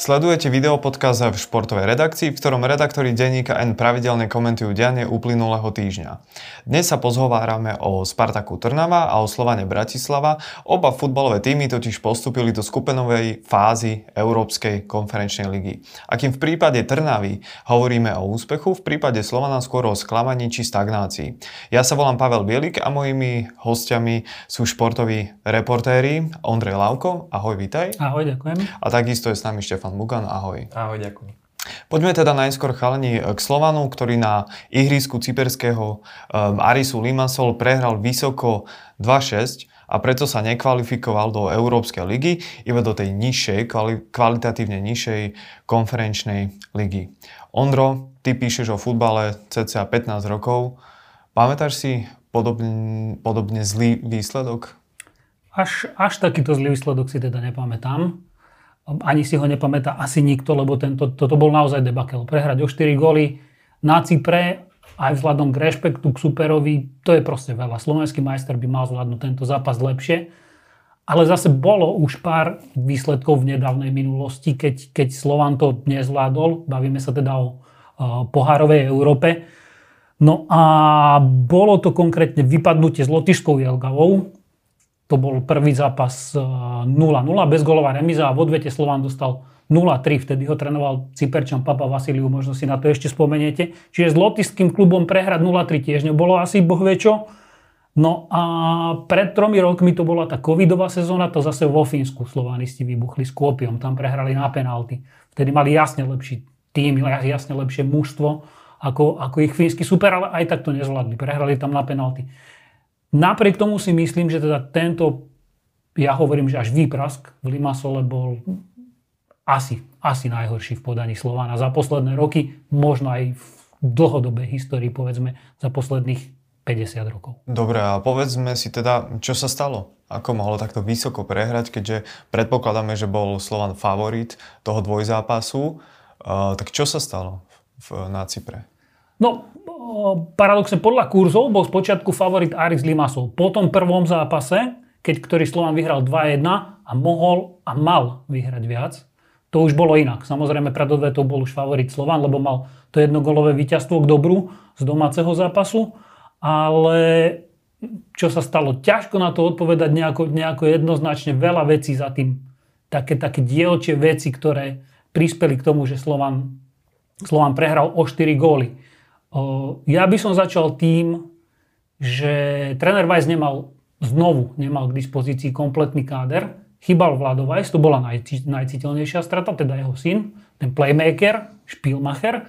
Sledujete videopodkaz v športovej redakcii, v ktorom redaktori denníka N pravidelne komentujú dianie uplynulého týždňa. Dnes sa pozhovárame o Spartaku Trnava a o Slovane Bratislava. Oba futbalové týmy totiž postupili do skupinovej fázy Európskej konferenčnej ligy. A kým v prípade Trnavy hovoríme o úspechu, v prípade Slovana skôr o sklamaní či stagnácii. Ja sa volám Pavel Bielik a mojimi hostiami sú športoví reportéri Ondrej Lavko. Ahoj, vitaj. Ahoj, ďakujem. A takisto je s nami Štefan Štefan Mugan, ahoj. Ahoj, ďakujem. Poďme teda najskôr chalani k Slovanu, ktorý na ihrisku cyperského um, Arisu Limassol prehral vysoko 2-6 a preto sa nekvalifikoval do Európskej ligy, iba do tej nižšej, kvali- kvalitatívne nižšej konferenčnej ligy. Ondro, ty píšeš o futbale cca 15 rokov. Pamätáš si podobne, podobne zlý výsledok? Až, až takýto zlý výsledok si teda nepamätám ani si ho nepamätá asi nikto, lebo tento, toto bol naozaj debakel. Prehrať o 4 góly na Cypre, aj vzhľadom k rešpektu k superovi, to je proste veľa. Slovenský majster by mal zvládnuť tento zápas lepšie. Ale zase bolo už pár výsledkov v nedávnej minulosti, keď, keď Slovan to nezvládol. Bavíme sa teda o, o pohárovej Európe. No a bolo to konkrétne vypadnutie s Lotyšskou Jelgavou, to bol prvý zápas 0-0, e, bezgolová remiza a v odvete Slován dostal 0-3, vtedy ho trénoval Cyperčan Papa Vasiliu, možno si na to ešte spomeniete. Čiže s lotiským klubom prehrať 0-3 tiež nebolo asi bohvie čo. No a pred tromi rokmi to bola tá covidová sezóna, to zase vo Fínsku Slovánisti vybuchli s Kópiom, tam prehrali na penalty. Vtedy mali jasne lepší tým, jasne lepšie mužstvo ako, ako ich fínsky super, ale aj tak to nezvládli. Prehrali tam na penalty. Napriek tomu si myslím, že teda tento, ja hovorím, že až výprask v Limasole bol asi, asi najhorší v podaní Slována za posledné roky, možno aj v dlhodobej histórii, povedzme, za posledných 50 rokov. Dobre, a povedzme si teda, čo sa stalo? Ako mohlo takto vysoko prehrať, keďže predpokladáme, že bol Slovan favorit toho dvojzápasu. Uh, tak čo sa stalo v, na Cypre? No, paradoxne podľa kurzov bol spočiatku favorit Aris Limassol. Po tom prvom zápase, keď ktorý Slovan vyhral 2-1 a mohol a mal vyhrať viac, to už bolo inak. Samozrejme pred odvetou bol už favorit Slovan, lebo mal to jednogolové víťazstvo k dobru z domáceho zápasu, ale čo sa stalo? Ťažko na to odpovedať nejako, nejako jednoznačne. Veľa vecí za tým. Také, také dielčie veci, ktoré prispeli k tomu, že Slovan, Slovan prehral o 4 góly. Ja by som začal tým, že tréner Weiss nemal znovu nemal k dispozícii kompletný káder. Chybal Vlado Weiss, to bola naj, najciteľnejšia strata, teda jeho syn, ten playmaker, Spielmacher.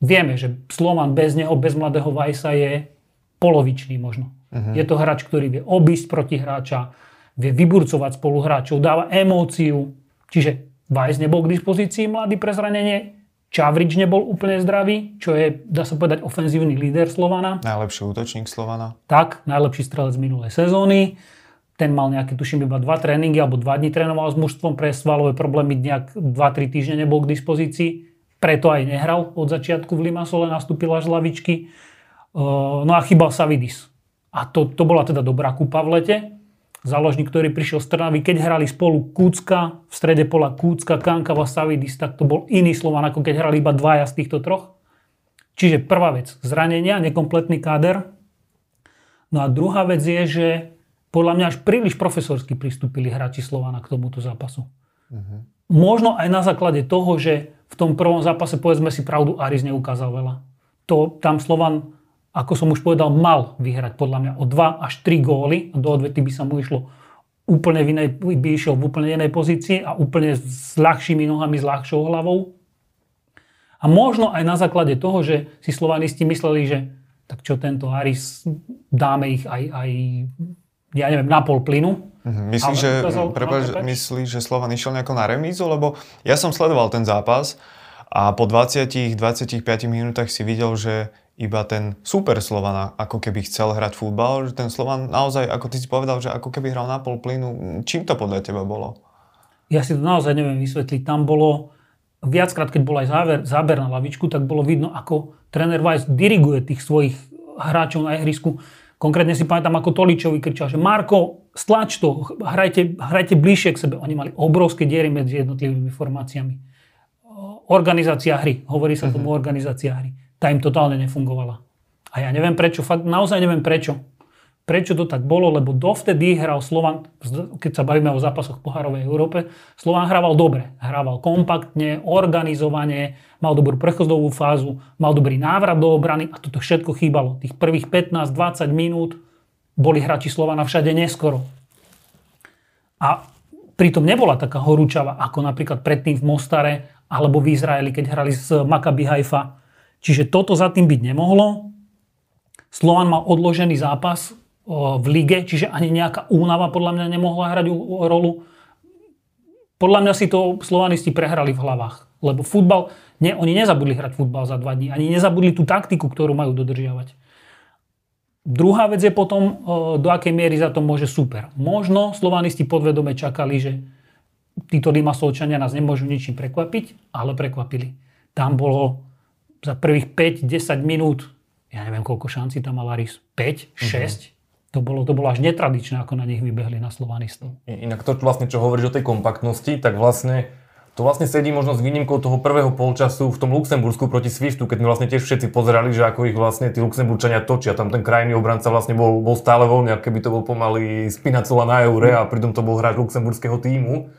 Vieme, že Slovan bez neho, bez mladého Weissa je polovičný možno. Uh-huh. Je to hráč, ktorý vie obísť protihráča, vie vyburcovať spoluhráčov, dáva emóciu. Čiže Weiss nebol k dispozícii mladý pre zranenie, Čavrič nebol úplne zdravý, čo je, dá sa povedať, ofenzívny líder Slovana. Najlepší útočník Slovana. Tak, najlepší strelec minulej sezóny. Ten mal nejaké, tuším, iba dva tréningy, alebo dva dní trénoval s mužstvom pre svalové problémy, nejak 2-3 týždne nebol k dispozícii. Preto aj nehral od začiatku v Limasole, nastúpil až z lavičky. No a chýbal Savidis. A to, to bola teda dobrá kúpa v lete záložník, ktorý prišiel z Trnavy, keď hrali spolu Kúcka, v strede pola Kúcka, Kankava, Savidis, tak to bol iný Slovan, ako keď hrali iba dvaja z týchto troch. Čiže prvá vec, zranenia, nekompletný káder. No a druhá vec je, že podľa mňa až príliš profesorsky pristúpili hráči Slovana k tomuto zápasu. Uh-huh. Možno aj na základe toho, že v tom prvom zápase, povedzme si pravdu, Aris neukázal veľa. To tam Slovan ako som už povedal, mal vyhrať podľa mňa o 2 až 3 góly. Do odvety by sa mu išlo úplne v inej, by išiel v úplne inej pozícii a úplne s ľahšími nohami, s ľahšou hlavou. A možno aj na základe toho, že si slovanisti mysleli, že tak čo tento Aris, dáme ich aj, aj ja neviem, na pol plynu. Mhm. Myslíš, že, prepáč, myslí, že Slovan išiel nejako na remízu? Lebo ja som sledoval ten zápas a po 20-25 minútach si videl, že iba ten super Slovan ako keby chcel hrať futbal, že ten Slovan naozaj, ako ty si povedal, že ako keby hral na pol plynu. Čím to podľa teba bolo? Ja si to naozaj neviem vysvetliť. Tam bolo viackrát, keď bol aj záver, záber na lavičku, tak bolo vidno, ako tréner Weiss diriguje tých svojich hráčov na ihrisku. Konkrétne si pamätám, ako Toličovi kričal, že Marko, stlač to, hrajte, hrajte bližšie k sebe. Oni mali obrovské diery medzi jednotlivými formáciami. Organizácia hry, hovorí sa tomu mhm. organizácia hry. Tá im totálne nefungovala. A ja neviem prečo, fakt naozaj neviem prečo. Prečo to tak bolo? Lebo dovtedy hral Slovan, keď sa bavíme o zápasoch v pohárovej Európe, Slovan hrával dobre. Hrával kompaktne, organizovane, mal dobrú prechodovú fázu, mal dobrý návrat do obrany a toto všetko chýbalo. Tých prvých 15-20 minút boli hráči Slovana všade neskoro. A pritom nebola taká horúčava, ako napríklad predtým v Mostare alebo v Izraeli, keď hrali s Maccabi Haifa. Čiže toto za tým byť nemohlo. Slovan mal odložený zápas v lige, čiže ani nejaká únava podľa mňa nemohla hrať rolu. Podľa mňa si to slovanisti prehrali v hlavách. Lebo futbal, nie, oni nezabudli hrať futbal za dva dní. Ani nezabudli tú taktiku, ktorú majú dodržiavať. Druhá vec je potom, do akej miery za to môže super. Možno slovanisti podvedome čakali, že títo Limasovčania nás nemôžu ničím prekvapiť, ale prekvapili. Tam bolo za prvých 5-10 minút, ja neviem koľko šancí tam mal Aris, 5, 6, uh-huh. To bolo, to bolo až netradičné, ako na nich vybehli na Slovanistov. Inak to vlastne, čo hovoríš o tej kompaktnosti, tak vlastne to vlastne sedí možno s výnimkou toho prvého polčasu v tom Luxembursku proti Swiftu, keď sme vlastne tiež všetci pozerali, že ako ich vlastne tí Luxemburčania točia. Tam ten krajný obranca vlastne bol, bol stále voľný, ako keby to bol pomaly spinacola na eure a pritom to bol hráč luxemburského týmu.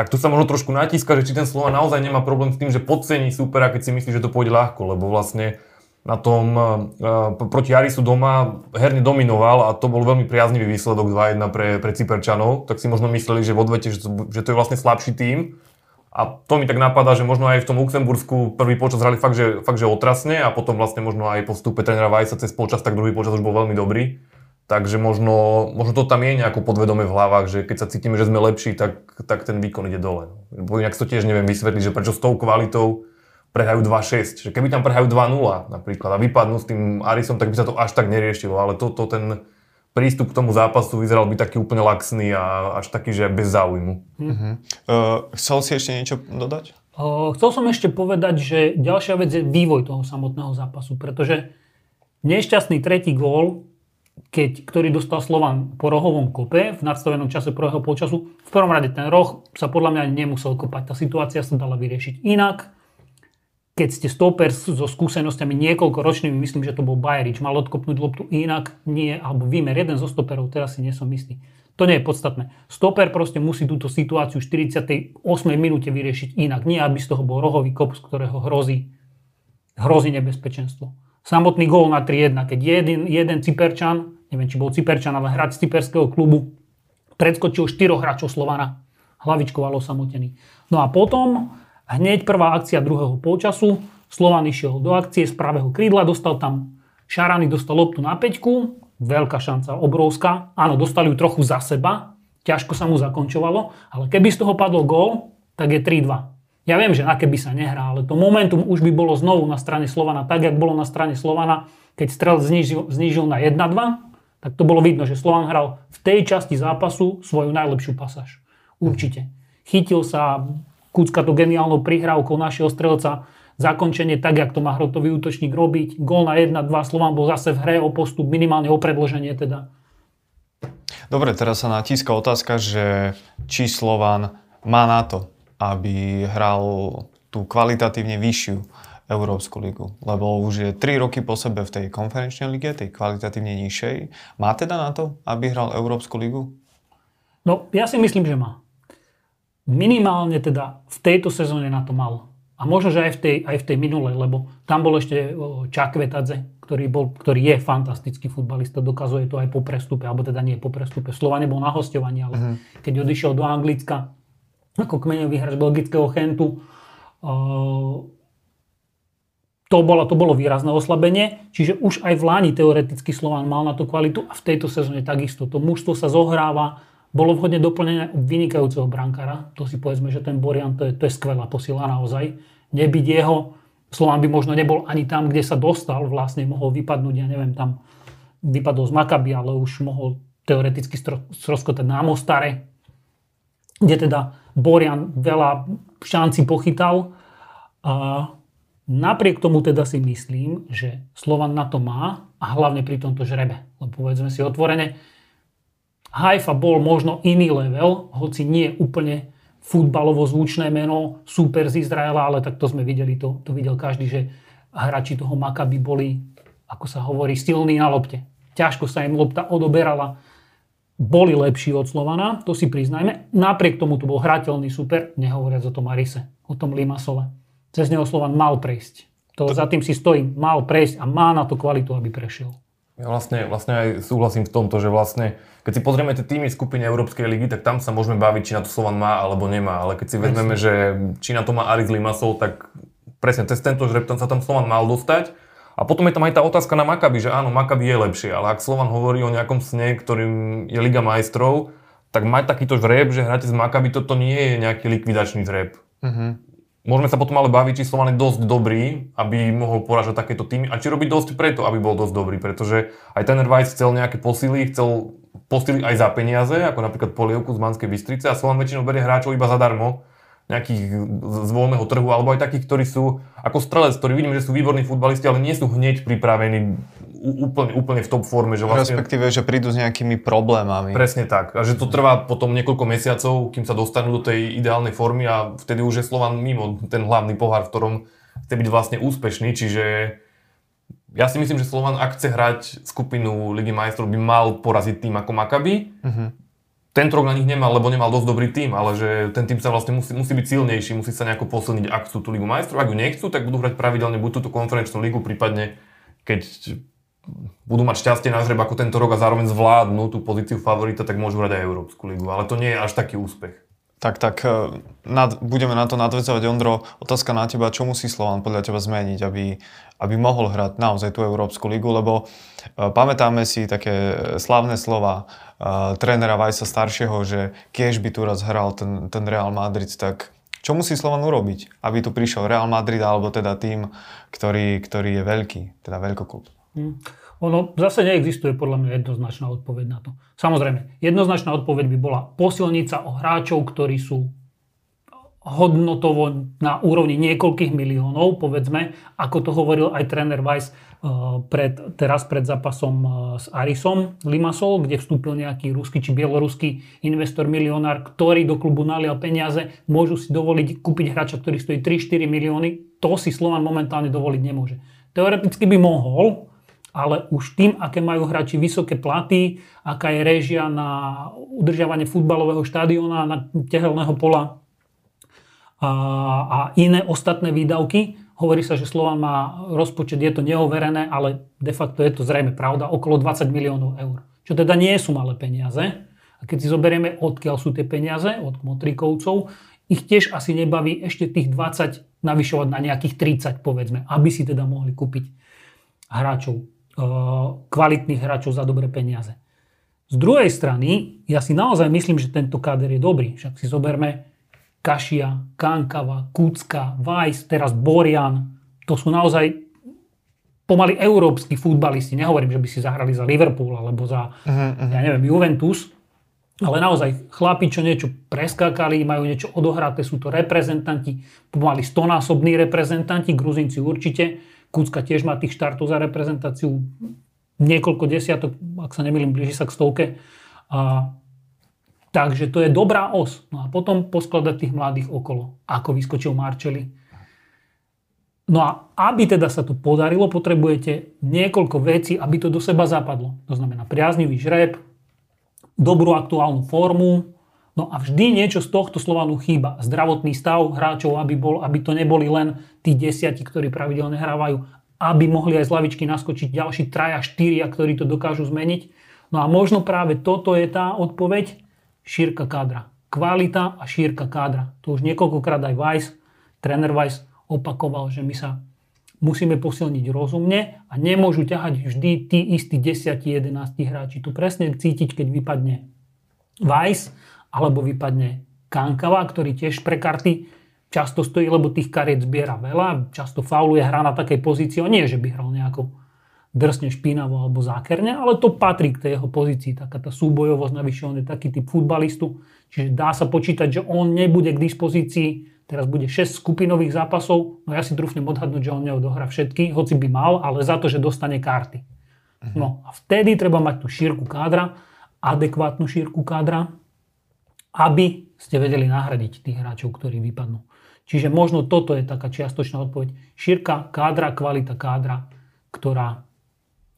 Tak tu sa možno trošku natíska, že či ten Slovan naozaj nemá problém s tým, že podcení supera, keď si myslí, že to pôjde ľahko, lebo vlastne na tom uh, proti Arisu doma herne dominoval a to bol veľmi priaznivý výsledok 2-1 pre, pre Cyperčanov, tak si možno mysleli, že v odvete, že to, že to je vlastne slabší tým. A to mi tak napadá, že možno aj v tom Luxembursku prvý počas hrali fakt, že, fakt, že otrasne a potom vlastne možno aj po vstupe trénera Vajsa cez počas, tak druhý počas už bol veľmi dobrý. Takže možno, možno to tam je nejako podvedome v hlavách, že keď sa cítime, že sme lepší, tak, tak ten výkon ide dole. Bo inak to tiež neviem vysvetliť, že prečo s tou kvalitou prehajú 2-6. Že keby tam prehajú 2-0 napríklad a vypadnú s tým Arisom, tak by sa to až tak neriešilo. Ale toto ten prístup k tomu zápasu vyzeral byť taký úplne laxný a až taký, že bez záujmu. Uh-huh. Uh, chcel si ešte niečo dodať? Uh, chcel som ešte povedať, že ďalšia vec je vývoj toho samotného zápasu, pretože nešťastný tretí gól, keď, ktorý dostal Slovan po rohovom kope v nadstavenom čase prvého polčasu, v prvom rade ten roh sa podľa mňa nemusel kopať. Tá situácia sa dala vyriešiť inak keď ste stoper so skúsenostiami niekoľko ročnými, myslím, že to bol Bajerič, mal odkopnúť loptu inak, nie, alebo výmer, jeden zo stoperov, teraz si nesom istý. To nie je podstatné. Stoper proste musí túto situáciu v 48. minúte vyriešiť inak. Nie, aby z toho bol rohový kop, z ktorého hrozí, hrozí nebezpečenstvo. Samotný gól na 3-1, keď jeden, jeden Cyperčan, neviem, či bol Cyperčan, ale hráč z Cyperského klubu, predskočil štyroch hráčov Slovana. Hlavičkovalo samotený. No a potom Hneď prvá akcia druhého polčasu. Slovan išiel do akcie z pravého krídla, dostal tam Šarany, dostal loptu na peťku. Veľká šanca, obrovská. Áno, dostali ju trochu za seba. Ťažko sa mu zakončovalo. Ale keby z toho padol gól, tak je 3-2. Ja viem, že na keby sa nehrá, ale to momentum už by bolo znovu na strane Slovana, tak jak bolo na strane Slovana, keď strel znížil, znížil na 1-2, tak to bolo vidno, že Slovan hral v tej časti zápasu svoju najlepšiu pasáž. Určite. Chytil sa, Kucka to geniálnou prihrávkou našeho strelca, zakončenie tak, jak to má hrotový útočník robiť. Gól na 1-2, Slovan bol zase v hre o postup, minimálne o predloženie teda. Dobre, teraz sa natíska otázka, že či Slovan má na to, aby hral tú kvalitatívne vyššiu Európsku ligu. Lebo už je 3 roky po sebe v tej konferenčnej lige, tej kvalitatívne nižšej. Má teda na to, aby hral Európsku ligu? No, ja si myslím, že má minimálne teda v tejto sezóne na to mal. A možno, že aj v tej, aj v tej minulej, lebo tam bol ešte Čakvetadze, ktorý, bol, ktorý je fantastický futbalista, dokazuje to aj po prestupe, alebo teda nie po prestupe. Slova nebol na hostovaní, ale uh-huh. keď odišiel do Anglicka, ako kmeňový hráč belgického Chentu, uh, to bolo, to bolo výrazné oslabenie, čiže už aj v Láni teoreticky Slovan mal na to kvalitu a v tejto sezóne takisto. To mužstvo sa zohráva, bolo vhodne doplnené vynikajúceho brankára. To si povedzme, že ten Borian to je, to je skvelá posila naozaj. Nebyť jeho, Slován by možno nebol ani tam, kde sa dostal, vlastne mohol vypadnúť, ja neviem, tam vypadol z Makaby, ale už mohol teoreticky stroskotať na Mostare, kde teda Borian veľa šanci pochytal. A napriek tomu teda si myslím, že Slovan na to má a hlavne pri tomto žrebe. Lebo povedzme si otvorene, Haifa bol možno iný level, hoci nie úplne futbalovo zvučné meno, super z Izraela, ale tak to sme videli, to, to videl každý, že hráči toho Makaby boli, ako sa hovorí, silní na lopte. Ťažko sa im lopta odoberala. Boli lepší od Slovana, to si priznajme. Napriek tomu to bol hrateľný super, nehovoriac o tom Arise, o tom Limasole. Cez neho Slovan mal prejsť. To, to... za tým si stojím, mal prejsť a má na to kvalitu, aby prešiel. Ja vlastne, vlastne aj súhlasím v tomto, že vlastne, keď si pozrieme tie týmy skupiny Európskej ligy, tak tam sa môžeme baviť, či na to Slovan má alebo nemá. Ale keď si vezmeme, že či na to má Aris Limasol, tak presne cez tento žreb tam sa tam Slovan mal dostať. A potom je tam aj tá otázka na Makabi, že áno, Makabi je lepšie, ale ak Slovan hovorí o nejakom sne, ktorým je Liga majstrov, tak mať takýto žreb, že hráte z Makabi, toto nie je nejaký likvidačný žreb. Uh-huh. Môžeme sa potom ale baviť, či Slovan je dosť dobrý, aby mohol poražať takéto týmy a či robí dosť preto, aby bol dosť dobrý, pretože aj ten Weiss chcel nejaké posily, chcel posily aj za peniaze, ako napríklad Polievku z Manskej Bystrice a Slovan väčšinou berie hráčov iba zadarmo, nejakých z voľného trhu, alebo aj takých, ktorí sú ako strelec, ktorí vidím, že sú výborní futbalisti, ale nie sú hneď pripravení úplne, úplne v top forme. Že vlastne... Respektíve, že prídu s nejakými problémami. Presne tak. A že to trvá potom niekoľko mesiacov, kým sa dostanú do tej ideálnej formy a vtedy už je Slovan mimo ten hlavný pohár, v ktorom chce byť vlastne úspešný. Čiže ja si myslím, že Slovan, ak chce hrať skupinu Ligy majstrov, by mal poraziť tým ako Maccabi. Uh-huh. Tento rok na nich nemal, lebo nemal dosť dobrý tým, ale že ten tým sa vlastne musí, musí byť silnejší, musí sa nejako posilniť, ak chcú tú Ligu majstrov. Ak ju nechcú, tak budú hrať pravidelne buď túto konferenčnú ligu, prípadne keď budú mať šťastie na žreb ako tento rok a zároveň zvládnu tú pozíciu favorita, tak môžu hrať aj Európsku ligu. Ale to nie je až taký úspech. Tak, tak e, nad, budeme na to nadvezovať. Ondro, otázka na teba, čo musí Slovan podľa teba zmeniť, aby, aby mohol hrať naozaj tú Európsku ligu, lebo uh, pamätáme si také slavné slova uh, trénera Vajsa staršieho, že keď by tu raz hral ten, ten Real Madrid, tak čo musí Slovan urobiť, aby tu prišiel Real Madrid alebo teda tým, ktorý, ktorý je veľký, teda veľkoklub? Hmm. Ono zase neexistuje podľa mňa jednoznačná odpoveď na to. Samozrejme, jednoznačná odpoveď by bola posilniť sa o hráčov, ktorí sú hodnotovo na úrovni niekoľkých miliónov, povedzme, ako to hovoril aj tréner Weiss eh, pred, teraz pred zápasom eh, s Arisom Limasol, kde vstúpil nejaký ruský či bieloruský investor, milionár, ktorý do klubu nalial peniaze, môžu si dovoliť kúpiť hráča, ktorý stojí 3-4 milióny. To si Slovan momentálne dovoliť nemôže. Teoreticky by mohol, ale už tým, aké majú hráči vysoké platy, aká je režia na udržiavanie futbalového štadióna, na tehelného pola a, iné ostatné výdavky. Hovorí sa, že Slovan má rozpočet, je to neoverené, ale de facto je to zrejme pravda, okolo 20 miliónov eur. Čo teda nie sú malé peniaze. A keď si zoberieme, odkiaľ sú tie peniaze, od Motrikovcov, ich tiež asi nebaví ešte tých 20 navyšovať na nejakých 30, povedzme, aby si teda mohli kúpiť hráčov kvalitných hráčov za dobré peniaze. Z druhej strany, ja si naozaj myslím, že tento káder je dobrý. Však si zoberme Kašia, Kankava, Kucka, Weiss, teraz Borian. To sú naozaj pomaly európsky futbalisti. Nehovorím, že by si zahrali za Liverpool alebo za, uh-huh, ja neviem, Juventus. Ale naozaj chlapi, čo niečo preskákali, majú niečo odohraté, sú to reprezentanti, pomaly stonásobní reprezentanti, Gruzinci určite Kucka tiež má tých štartov za reprezentáciu niekoľko desiatok, ak sa nemýlim, blíži sa k stovke. A, takže to je dobrá os. No a potom poskladať tých mladých okolo, ako vyskočil Marčeli. No a aby teda sa to podarilo, potrebujete niekoľko vecí, aby to do seba zapadlo. To znamená priaznivý žreb, dobrú aktuálnu formu, No a vždy niečo z tohto Slovanu chýba. Zdravotný stav hráčov, aby, bol, aby to neboli len tí desiati, ktorí pravidelne hrávajú, aby mohli aj z lavičky naskočiť ďalší traja, štyria, ktorí to dokážu zmeniť. No a možno práve toto je tá odpoveď. Šírka kádra. Kvalita a šírka kádra. To už niekoľkokrát aj Weiss, tréner Weiss opakoval, že my sa musíme posilniť rozumne a nemôžu ťahať vždy tí istí 10-11 hráči. Tu presne cítiť, keď vypadne Weiss, alebo vypadne Kankava, ktorý tiež pre karty často stojí, lebo tých kariet zbiera veľa, často fauluje, hra na takej pozícii, nie že by hral nejako drsne špinavo alebo zákerne, ale to patrí k tej jeho pozícii, taká tá súbojovosť, navyše on je taký typ futbalistu, čiže dá sa počítať, že on nebude k dispozícii, teraz bude 6 skupinových zápasov, no ja si trúfnem odhadnúť, že on neodohrá všetky, hoci by mal, ale za to, že dostane karty. No a vtedy treba mať tú šírku kádra, adekvátnu šírku kádra, aby ste vedeli nahradiť tých hráčov, ktorí vypadnú. Čiže možno toto je taká čiastočná odpoveď. Šírka kádra, kvalita kádra, ktorá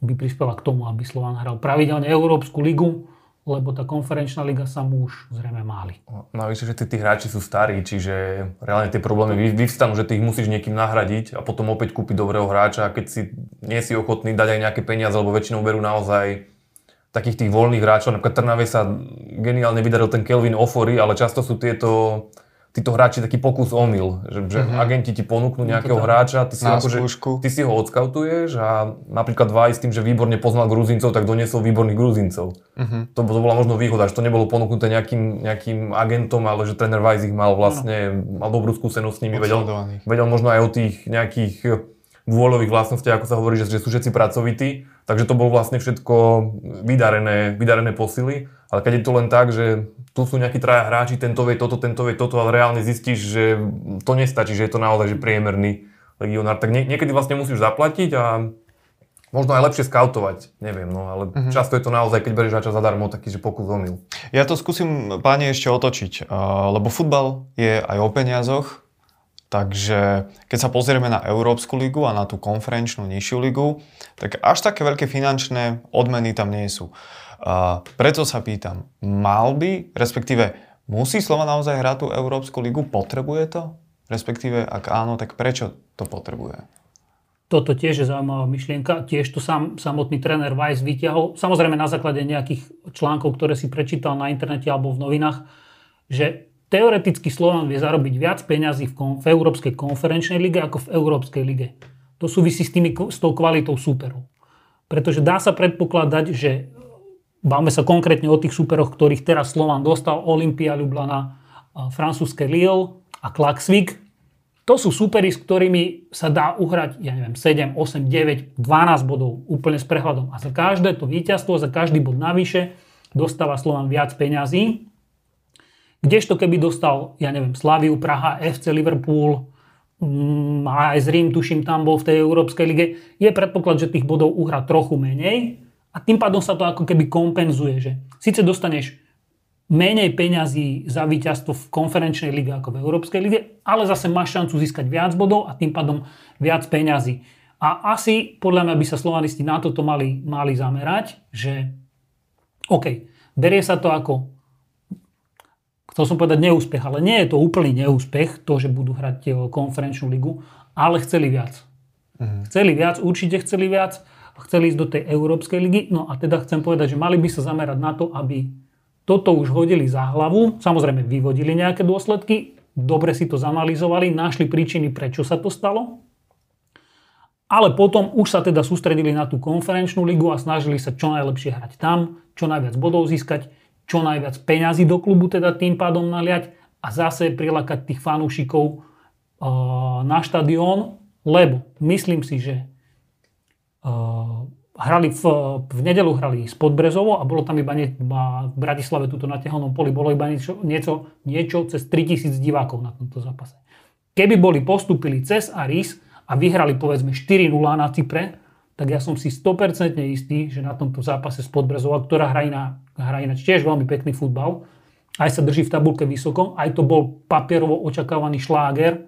by prispela k tomu, aby Slovan hral pravidelne Európsku ligu, lebo tá konferenčná liga sa mu už zrejme máli. Navyše, že tí, tí hráči sú starí, čiže reálne tie problémy vyvstanú, že ty ich musíš niekým nahradiť a potom opäť kúpiť dobrého hráča a keď si nie si ochotný dať aj nejaké peniaze, lebo väčšinou berú naozaj takých tých voľných hráčov. Napríklad Trnave sa geniálne vydaril ten Kelvin Ofori, ale často sú tieto títo hráči taký pokus omyl, že, že uh-huh. agenti ti ponúknú no nejakého no hráča, ty si, akože, ty si ho odskautuješ a napríklad Vaj s tým, že výborne poznal Gruzincov, tak doniesol výborných Gruzincov. Uh-huh. To, to bola možno výhoda, že to nebolo ponúknuté nejakým, nejakým agentom, ale že tréner Vajs ich mal vlastne, mal dobrú skúsenosť s nimi, vedel, vedel možno aj o tých nejakých vôľových vlastnostiach, ako sa hovorí, že, že sú všetci pracovití, takže to bolo vlastne všetko vydarené, vydarené posily, ale keď je to len tak, že tu sú nejakí traja hráči, tento vie toto, tento vie toto, ale reálne zistíš, že to nestačí, že je to naozaj že priemerný legionár. Tak nie, niekedy vlastne musíš zaplatiť a možno aj lepšie skautovať, neviem, no ale uh-huh. často je to naozaj, keď berieš hráča zadarmo, taký, že pokus omyl. Ja to skúsim, páni, ešte otočiť, lebo futbal je aj o peniazoch, takže keď sa pozrieme na Európsku ligu a na tú konferenčnú nižšiu ligu, tak až také veľké finančné odmeny tam nie sú. Uh, preto sa pýtam, mal by, respektíve musí Slova naozaj hrať tú Európsku ligu? Potrebuje to? Respektíve, ak áno, tak prečo to potrebuje? Toto tiež je zaujímavá myšlienka. Tiež to sám, samotný tréner Weiss vyťahol. Samozrejme na základe nejakých článkov, ktoré si prečítal na internete alebo v novinách, že teoreticky Slovan vie zarobiť viac peňazí v, v Európskej konferenčnej lige ako v Európskej lige. To súvisí s, tými, s tou kvalitou súperov. Pretože dá sa predpokladať, že Báme sa konkrétne o tých superoch, ktorých teraz Slovan dostal, Olympia Ljubljana, francúzske Lille a Klaxvik. To sú supery, s ktorými sa dá uhrať, ja neviem, 7, 8, 9, 12 bodov úplne s prehľadom. A za každé to víťazstvo, za každý bod navyše dostáva Slovan viac peňazí. Kdežto keby dostal, ja neviem, Slaviu, Praha, FC Liverpool, mm, a aj z Rím, tuším, tam bol v tej Európskej lige, je predpoklad, že tých bodov uhrá trochu menej, a tým pádom sa to ako keby kompenzuje, že síce dostaneš menej peňazí za víťazstvo v konferenčnej lige ako v Európskej lige, ale zase máš šancu získať viac bodov a tým pádom viac peňazí. A asi podľa mňa by sa slovanisti na toto mali, mali zamerať, že OK, berie sa to ako chcel som povedať neúspech, ale nie je to úplný neúspech, to, že budú hrať konferenčnú ligu, ale chceli viac. Mhm. Chceli viac, určite chceli viac chceli ísť do tej Európskej ligy. No a teda chcem povedať, že mali by sa zamerať na to, aby toto už hodili za hlavu. Samozrejme vyvodili nejaké dôsledky, dobre si to zanalizovali, našli príčiny, prečo sa to stalo. Ale potom už sa teda sústredili na tú konferenčnú ligu a snažili sa čo najlepšie hrať tam, čo najviac bodov získať, čo najviac peňazí do klubu teda tým pádom naliať a zase prilakať tých fanúšikov uh, na štadión, lebo myslím si, že hrali v, v nedelu hrali s Podbrezovo a bolo tam iba, nie, v Bratislave túto na tehelnom poli bolo iba niečo, niečo, niečo cez 3000 divákov na tomto zápase. Keby boli postupili cez Aris a vyhrali povedzme 4-0 na Cypre, tak ja som si 100% istý, že na tomto zápase s Podbrezova, ktorá hrá iná, hrá ináč tiež veľmi pekný futbal, aj sa drží v tabulke vysoko, aj to bol papierovo očakávaný šláger,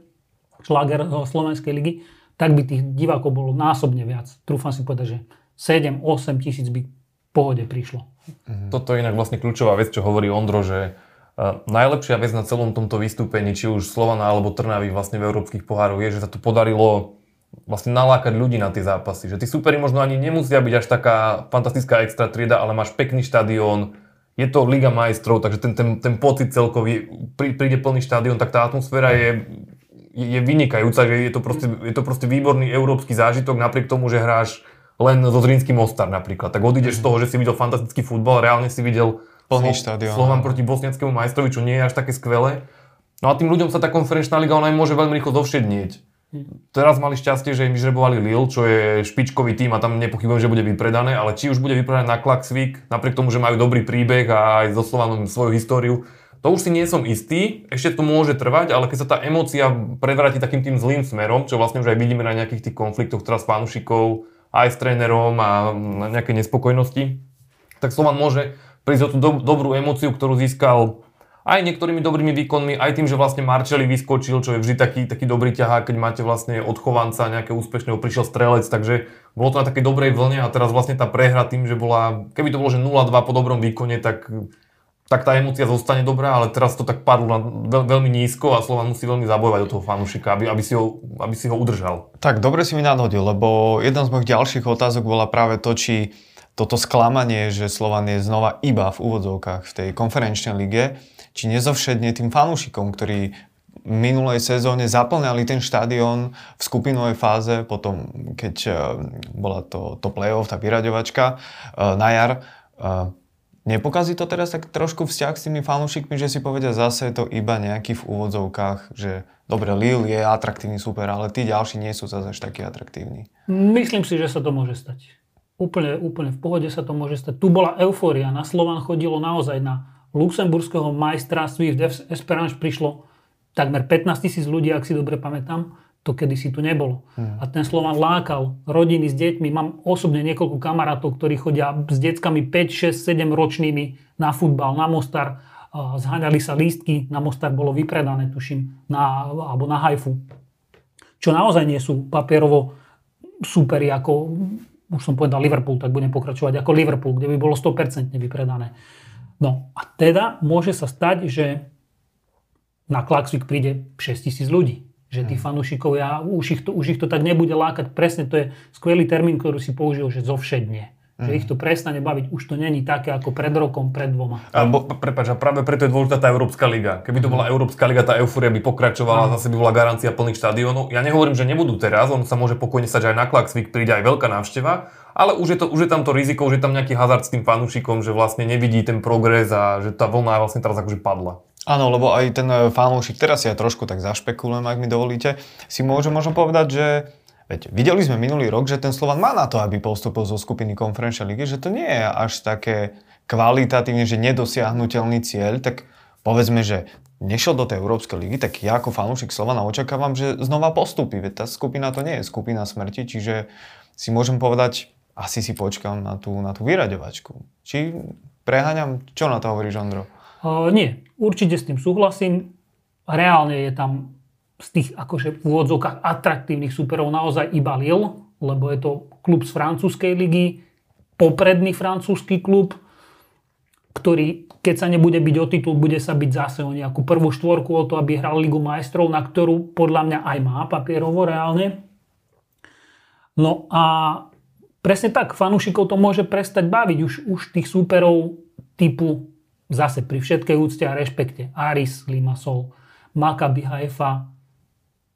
šláger eh, Slovenskej ligy, tak by tých divákov bolo násobne viac. Trúfam si povedať, že 7-8 tisíc by pohode prišlo. Mhm. Toto je inak vlastne kľúčová vec, čo hovorí Ondro, že uh, najlepšia vec na celom tomto vystúpení, či už Slovana alebo Trnavy vlastne v európskych pohároch je, že sa tu podarilo vlastne nalákať ľudí na tie zápasy. Že tí superi možno ani nemusia byť až taká fantastická extra trieda, ale máš pekný štadión, je to Liga majstrov, takže ten, ten, ten pocit celkový, príde plný štadión, tak tá atmosféra je je vynikajúca, že je to, proste, je to proste výborný európsky zážitok, napriek tomu, že hráš len so Zrinským Mostar napríklad. Tak odídeš z toho, že si videl fantastický futbal, reálne si videl plný štadión. Slovan proti bosniackému majstrovi, čo nie je až také skvelé. No a tým ľuďom sa tá konferenčná liga ona môže veľmi rýchlo dovšednieť. Teraz mali šťastie, že im vyžrebovali Lille, čo je špičkový tým a tam nepochybujem, že bude vypredané, ale či už bude vypredané na Klaxvik, napriek tomu, že majú dobrý príbeh a aj so Slovanom svoju históriu, to už si nie som istý, ešte to môže trvať, ale keď sa tá emócia prevráti takým tým zlým smerom, čo vlastne už aj vidíme na nejakých tých konfliktoch teraz pánušikov aj s trénerom a nejaké nespokojnosti, tak Slovan môže prísť o tú do, dobrú emóciu, ktorú získal aj niektorými dobrými výkonmi, aj tým, že vlastne Marčeli vyskočil, čo je vždy taký, taký dobrý ťahák, keď máte vlastne odchovanca nejaké úspešného, prišiel strelec, takže bolo to na takej dobrej vlne a teraz vlastne tá prehra tým, že bola, keby to bolo že 0-2 po dobrom výkone, tak tak tá emócia zostane dobrá, ale teraz to tak padlo na veľ, veľmi nízko a Slovan musí veľmi zabojovať do toho fanúšika, aby, aby, si ho, aby si ho udržal. Tak dobre si mi nadhodil, lebo jedna z mojich ďalších otázok bola práve to, či toto sklamanie, že Slovan je znova iba v úvodzovkách v tej konferenčnej lige, či nezovšedne tým fanúšikom, ktorí v minulej sezóne zaplňali ten štadión v skupinovej fáze, potom keď uh, bola to, to play-off, tá vyraďovačka uh, na jar. Uh, nepokazí to teraz tak trošku vzťah s tými fanúšikmi, že si povedia zase to iba nejaký v úvodzovkách, že dobre, Lille je atraktívny super, ale tí ďalší nie sú zase až takí atraktívni. Myslím si, že sa to môže stať. Úplne, úplne v pohode sa to môže stať. Tu bola eufória. Na Slovan chodilo naozaj na luxemburského majstra Swift Esperance prišlo takmer 15 tisíc ľudí, ak si dobre pamätám. To kedy si tu nebolo. Hmm. A ten Slovan lákal rodiny s deťmi. Mám osobne niekoľko kamarátov, ktorí chodia s deckami 5, 6, 7 ročnými na futbal, na Mostar. Zháňali sa lístky, na Mostar bolo vypredané, tuším, na, alebo na Haifu. Čo naozaj nie sú papierovo superi ako, už som povedal Liverpool, tak budem pokračovať ako Liverpool, kde by bolo 100% vypredané. No a teda môže sa stať, že na Klaxvik príde 6 tisíc ľudí. Že tí hmm. ja, už ich, to, už ich to tak nebude lákať. Presne to je skvelý termín, ktorý si použil, že zovšedne. Že mm. ich to prestane baviť. Už to není také ako pred rokom, pred dvoma. Alebo, prepáč, a práve preto je dôležitá tá Európska liga. Keby to bola Európska liga, tá eufória by pokračovala, mm. zase by bola garancia plných štadiónov. Ja nehovorím, že nebudú teraz, on sa môže pokojne stať, že aj na Klaxvik príde aj veľká návšteva, ale už je, to, už je tam to riziko, že je tam nejaký hazard s tým fanúšikom, že vlastne nevidí ten progres a že tá vlna vlastne teraz akože padla. Áno, lebo aj ten e, fanúšik, teraz ja trošku tak zašpekulujem, ak mi dovolíte, si môže možno povedať, že Veď, videli sme minulý rok, že ten Slovan má na to, aby postupil zo skupiny konferenčnej ligy, že to nie je až také kvalitatívne, že nedosiahnutelný cieľ, tak povedzme, že nešiel do tej Európskej ligy, tak ja ako fanúšik Slovana očakávam, že znova postupí. Veď tá skupina to nie je skupina smrti, čiže si môžem povedať, asi si počkám na tú, na tú vyraďovačku. Či preháňam? Čo na to hovoríš, Ondro? Uh, nie, určite s tým súhlasím. Reálne je tam z tých akože v úvodzovkách atraktívnych superov naozaj iba Lille, lebo je to klub z francúzskej ligy, popredný francúzsky klub, ktorý, keď sa nebude byť o titul, bude sa byť zase o nejakú prvú štvorku o to, aby hral Ligu majstrov, na ktorú podľa mňa aj má papierovo reálne. No a presne tak, fanúšikov to môže prestať baviť už, už tých súperov typu zase pri všetkej úcte a rešpekte Aris, Limassol, Maccabi Haifa.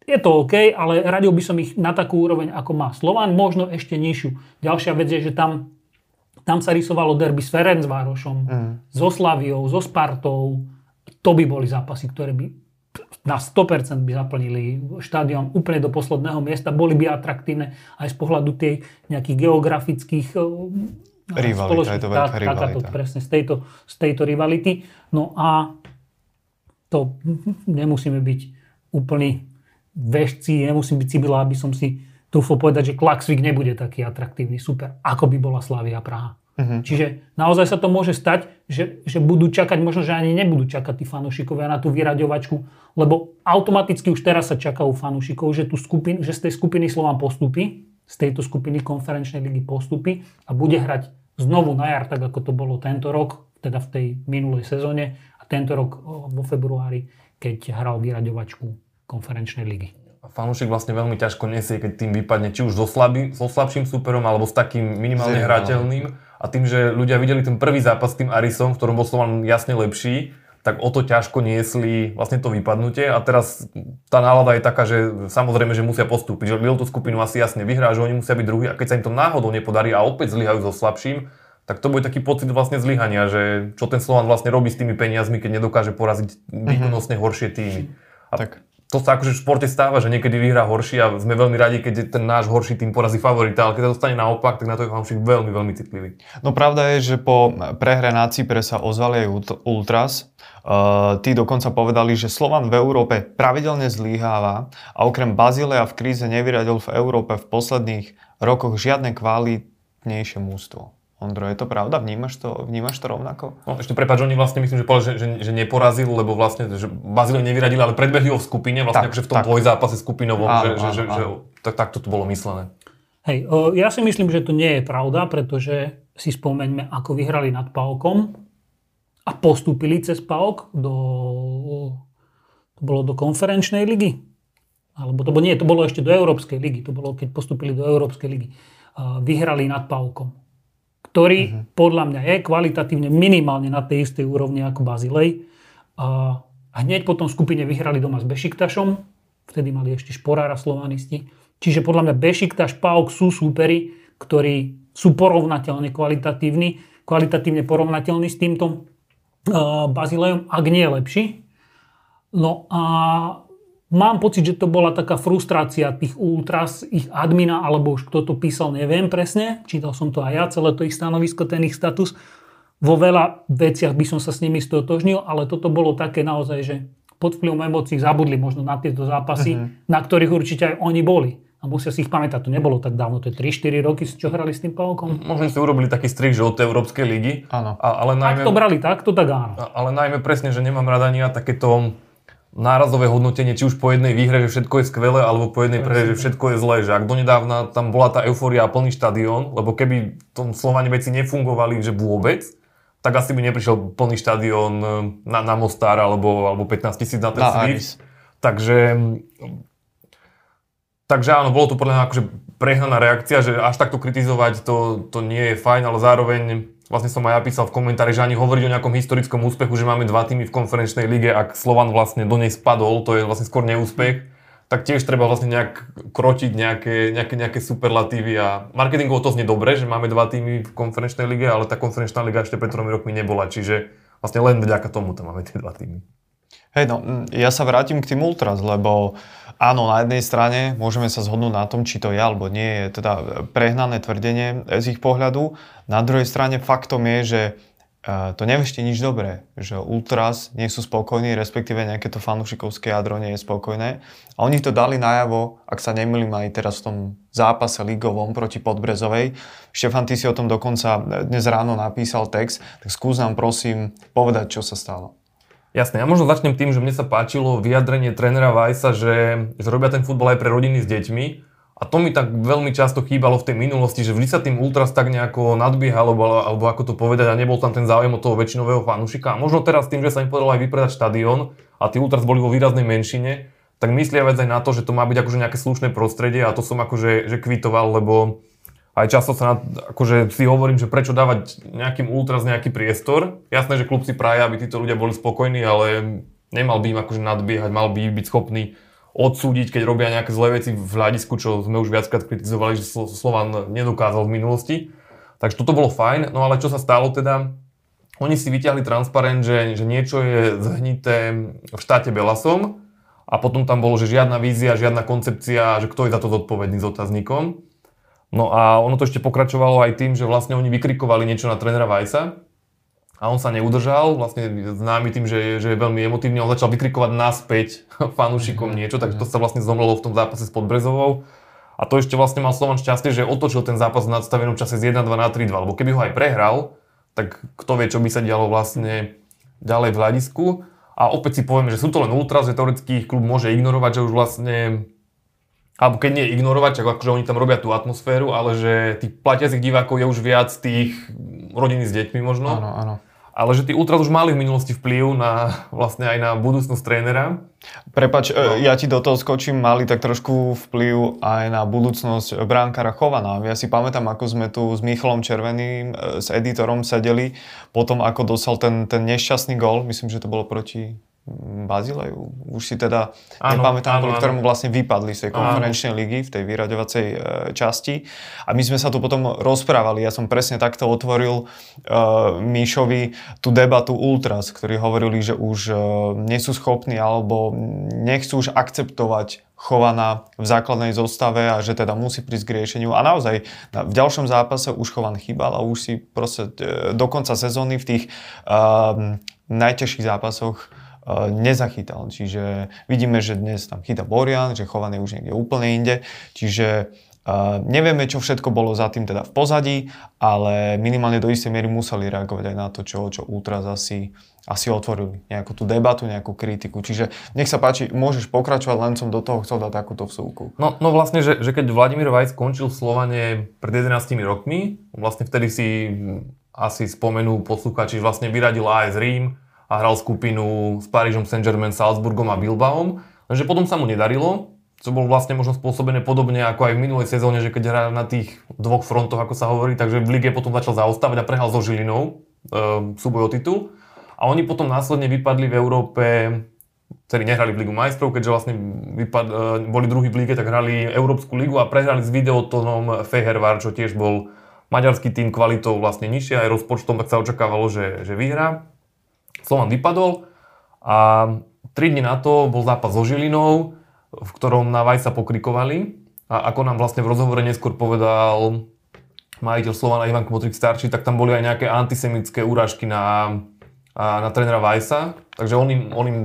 Je to OK, ale radil by som ich na takú úroveň, ako má Slovan, možno ešte nižšiu. Ďalšia vec je, že tam, tam sa rysovalo derby s Ferencvárošom, mm. so Slaviou, so Spartou. To by boli zápasy, ktoré by na 100% by zaplnili štadión úplne do posledného miesta, boli by atraktívne aj z pohľadu tej nejakých geografických eh, rivalita, je to veľká tá, rivalita. Takáto, presne, z tejto, z tejto rivality. No a to nemusíme byť úplní vešci, nemusím byť cibila, aby som si trúfol povedať, že Klaxvik nebude taký atraktívny super, ako by bola Slavia Praha. Uh-huh. Čiže naozaj sa to môže stať, že, že budú čakať, možno, že ani nebudú čakať tí fanúšikovia na tú vyraďovačku, lebo automaticky už teraz sa čakajú fanúšikov, že, tú skupin, že z tej skupiny Slovan postupí, z tejto skupiny konferenčnej ligy postupí a bude hrať znovu na jar, tak ako to bolo tento rok, teda v tej minulej sezóne a tento rok vo februári, keď hral vyraďovačku konferenčnej ligy. Fanúšik vlastne veľmi ťažko nesie, keď tým vypadne či už so, slabý, so slabším superom alebo s takým minimálne hrateľným a tým, že ľudia videli ten prvý zápas s tým Arisom, v ktorom bol Slovan jasne lepší, tak o to ťažko niesli vlastne to vypadnutie a teraz tá nálada je taká, že samozrejme, že musia postúpiť, že Lille tú skupinu asi jasne vyhrá, že oni musia byť druhí a keď sa im to náhodou nepodarí a opäť zlyhajú so slabším, tak to bude taký pocit vlastne zlyhania, že čo ten Slovan vlastne robí s tými peniazmi, keď nedokáže poraziť mhm. výkonnostne horšie týmy. A tak to sa akože v športe stáva, že niekedy vyhrá horší a sme veľmi radi, keď ten náš horší tým porazí favorita, ale keď sa dostane naopak, tak na to je fanúšik veľmi, veľmi citlivý. No pravda je, že po prehre na Cypre sa ozvali aj Ultras. Uh, tí dokonca povedali, že Slovan v Európe pravidelne zlíháva a okrem Bazilea v kríze nevyradil v Európe v posledných rokoch žiadne kvalitnejšie mústvo. Ondro, je to pravda? Vnímaš to, vnímaš to rovnako? No, ešte prepáč, oni vlastne myslím, že povedal, že, že, že neporazil, lebo vlastne, že Bazíliu nevyradili, ale predbehli ho v skupine, vlastne tak, akože v tom dvojzápase skupinovom, áno, že, áno, že, áno. že, tak, tak to bolo myslené. Hej, o, ja si myslím, že to nie je pravda, pretože si spomeňme, ako vyhrali nad Paukom a postúpili cez Pauk do, to bolo do konferenčnej ligy. Alebo to bolo, nie, to bolo ešte do Európskej ligy. To bolo, keď postúpili do Európskej ligy. vyhrali nad Paukom ktorý uh-huh. podľa mňa je kvalitatívne minimálne na tej istej úrovni ako Bazilej. A hneď potom skupine vyhrali doma s Bešiktašom, vtedy mali ešte Šporára slovanisti. Čiže podľa mňa Bešiktaš, Pauk sú súperi, ktorí sú porovnateľne kvalitatívni, kvalitatívne porovnateľní s týmto uh, Bazilejom, ak nie je lepší. No a Mám pocit, že to bola taká frustrácia tých ultras, ich admina, alebo už kto to písal, neviem presne. Čítal som to aj ja, celé to ich stanovisko, ten ich status. Vo veľa veciach by som sa s nimi stotožnil, ale toto bolo také naozaj, že pod vplyvom emócií zabudli možno na tieto zápasy, uh-huh. na ktorých určite aj oni boli. A musia si ich pamätať, to nebolo tak dávno, to je 3-4 roky, čo hrali s tým Pavkom. Možno si urobili taký strich, že od tej Európskej ligy. Áno. ale najmä, Ak to brali tak, to tak áno. Ale najmä presne, že nemám rada ani ja takéto nárazové hodnotenie, či už po jednej výhre, že všetko je skvelé, alebo po jednej prehre, že všetko je zlé. Že ak donedávna tam bola tá eufória a plný štadión, lebo keby v tom Slovane veci nefungovali, že vôbec, tak asi by neprišiel plný štadión eh, na, na Mostar alebo, alebo 15 tisíc na ten na Takže, takže áno, bolo to podľa mňa akože prehnaná reakcia, že až takto kritizovať to, to nie je fajn, ale zároveň vlastne som aj ja písal v komentári, že ani hovoriť o nejakom historickom úspechu, že máme dva týmy v konferenčnej lige, ak Slovan vlastne do nej spadol, to je vlastne skôr neúspech, tak tiež treba vlastne nejak krotiť nejaké, nejaké, nejaké superlatívy a marketingovo to znie dobre, že máme dva týmy v konferenčnej lige, ale tá konferenčná liga ešte pred tromi rokmi nebola, čiže vlastne len vďaka tomu tam máme tie dva týmy. Hej, no, ja sa vrátim k tým Ultras, lebo áno, na jednej strane môžeme sa zhodnúť na tom, či to je alebo nie je teda prehnané tvrdenie z ich pohľadu. Na druhej strane faktom je, že e, to nevešte nič dobré, že Ultras nie sú spokojní, respektíve nejaké to fanúšikovské jadro nie je spokojné. A oni to dali najavo, ak sa nemýlim aj teraz v tom zápase ligovom proti Podbrezovej. Štefan, ty si o tom dokonca dnes ráno napísal text, tak skús nám prosím povedať, čo sa stalo. Jasné, ja možno začnem tým, že mne sa páčilo vyjadrenie trénera Vajsa, že, že robia ten futbal aj pre rodiny s deťmi. A to mi tak veľmi často chýbalo v tej minulosti, že vždy sa tým ultras tak nejako nadbiehal, alebo, alebo ako to povedať, a nebol tam ten záujem od toho väčšinového fanúšika. A možno teraz tým, že sa im podarilo aj vypredať štadión a tí ultras boli vo výraznej menšine, tak myslia vec aj na to, že to má byť akože nejaké slušné prostredie a to som akože že kvitoval, lebo aj často sa na, akože si hovorím, že prečo dávať nejakým ultras nejaký priestor. Jasné, že klub si praje, aby títo ľudia boli spokojní, ale nemal by im akože nadbiehať, mal by byť schopný odsúdiť, keď robia nejaké zlé veci v hľadisku, čo sme už viackrát kritizovali, že Slovan nedokázal v minulosti. Takže toto bolo fajn, no ale čo sa stalo teda? Oni si vyťahli transparent, že, že niečo je zhnité v štáte Belasom a potom tam bolo, že žiadna vízia, žiadna koncepcia, že kto je za to zodpovedný s otáznikom. No a ono to ešte pokračovalo aj tým, že vlastne oni vykrikovali niečo na trénera Vajsa a on sa neudržal, vlastne známy tým, že je, že je veľmi emotívny, on začal vykrikovať naspäť fanúšikom mhm. niečo, takže to sa vlastne zomrelo v tom zápase s Podbrezovou. A to ešte vlastne mal Slovan šťastie, že otočil ten zápas v nadstavenom čase z 1-2 na 3-2, lebo keby ho aj prehral, tak kto vie, čo by sa dialo vlastne ďalej v hľadisku. A opäť si povieme, že sú to len ultras, že teoretický klub môže ignorovať, že už vlastne alebo keď nie ignorovať, čak akože oni tam robia tú atmosféru, ale že tých platiacich divákov je už viac tých rodiny s deťmi možno. Áno, áno. Ale že tí Ultras už mali v minulosti vplyv na vlastne aj na budúcnosť trénera. Prepač, no. ja ti do toho skočím, mali tak trošku vplyv aj na budúcnosť bránkara Chovana. Ja si pamätám, ako sme tu s Michalom Červeným, e, s editorom sedeli, potom ako dosal ten, ten nešťastný gol, myslím, že to bolo proti Bazileju. Už si teda Áno, nepamätám, áno, kvôli ktorému vlastne vypadli z tej Áno. konferenčnej ligy v tej vyraďovacej e, časti. A my sme sa tu potom rozprávali. Ja som presne takto otvoril e, Míšovi tú debatu Ultras, ktorí hovorili, že už e, nie sú schopní alebo nechcú už akceptovať Chovana v základnej zostave a že teda musí prísť k riešeniu. A naozaj na- v ďalšom zápase už Chovan chýbal a už si proste e, do konca sezóny v tých um, najťažších zápasoch nezachytal. Čiže vidíme, že dnes tam chytá Borian, že Chovan je už niekde úplne inde. Čiže nevieme, čo všetko bolo za tým teda v pozadí, ale minimálne do istej miery museli reagovať aj na to, čo, čo Ultras asi, asi otvorili. Nejakú tú debatu, nejakú kritiku. Čiže nech sa páči, môžeš pokračovať, len som do toho chcel dať takúto vsúku. No, no vlastne, že, že keď Vladimír Vajc skončil v Slovane pred 11 rokmi, vlastne vtedy si asi spomenú posluchači, vlastne vyradil AS Rím a hral skupinu s Parížom Saint-Germain, Salzburgom a Bilbaom, lenže potom sa mu nedarilo, čo bolo vlastne možno spôsobené podobne ako aj v minulej sezóne, že keď hral na tých dvoch frontoch, ako sa hovorí, takže v lige potom začal zaostávať a prehral so Žilinou e, súboj o titul. A oni potom následne vypadli v Európe ktorí nehrali v Ligu majstrov, keďže vlastne vypad, e, boli druhý v lige, tak hrali Európsku ligu a prehrali s Videotonom Fehervar, čo tiež bol maďarský tým kvalitou vlastne nižšie, aj rozpočtom, tak sa očakávalo, že, že vyhrá. Slovan vypadol a 3 dní na to bol zápas so Žilinou, v ktorom na Vajsa pokrikovali a ako nám vlastne v rozhovore neskôr povedal majiteľ Slovana Ivan Kmotrik starší, tak tam boli aj nejaké antisemické úražky na, na trénera Vajsa, takže on im, on im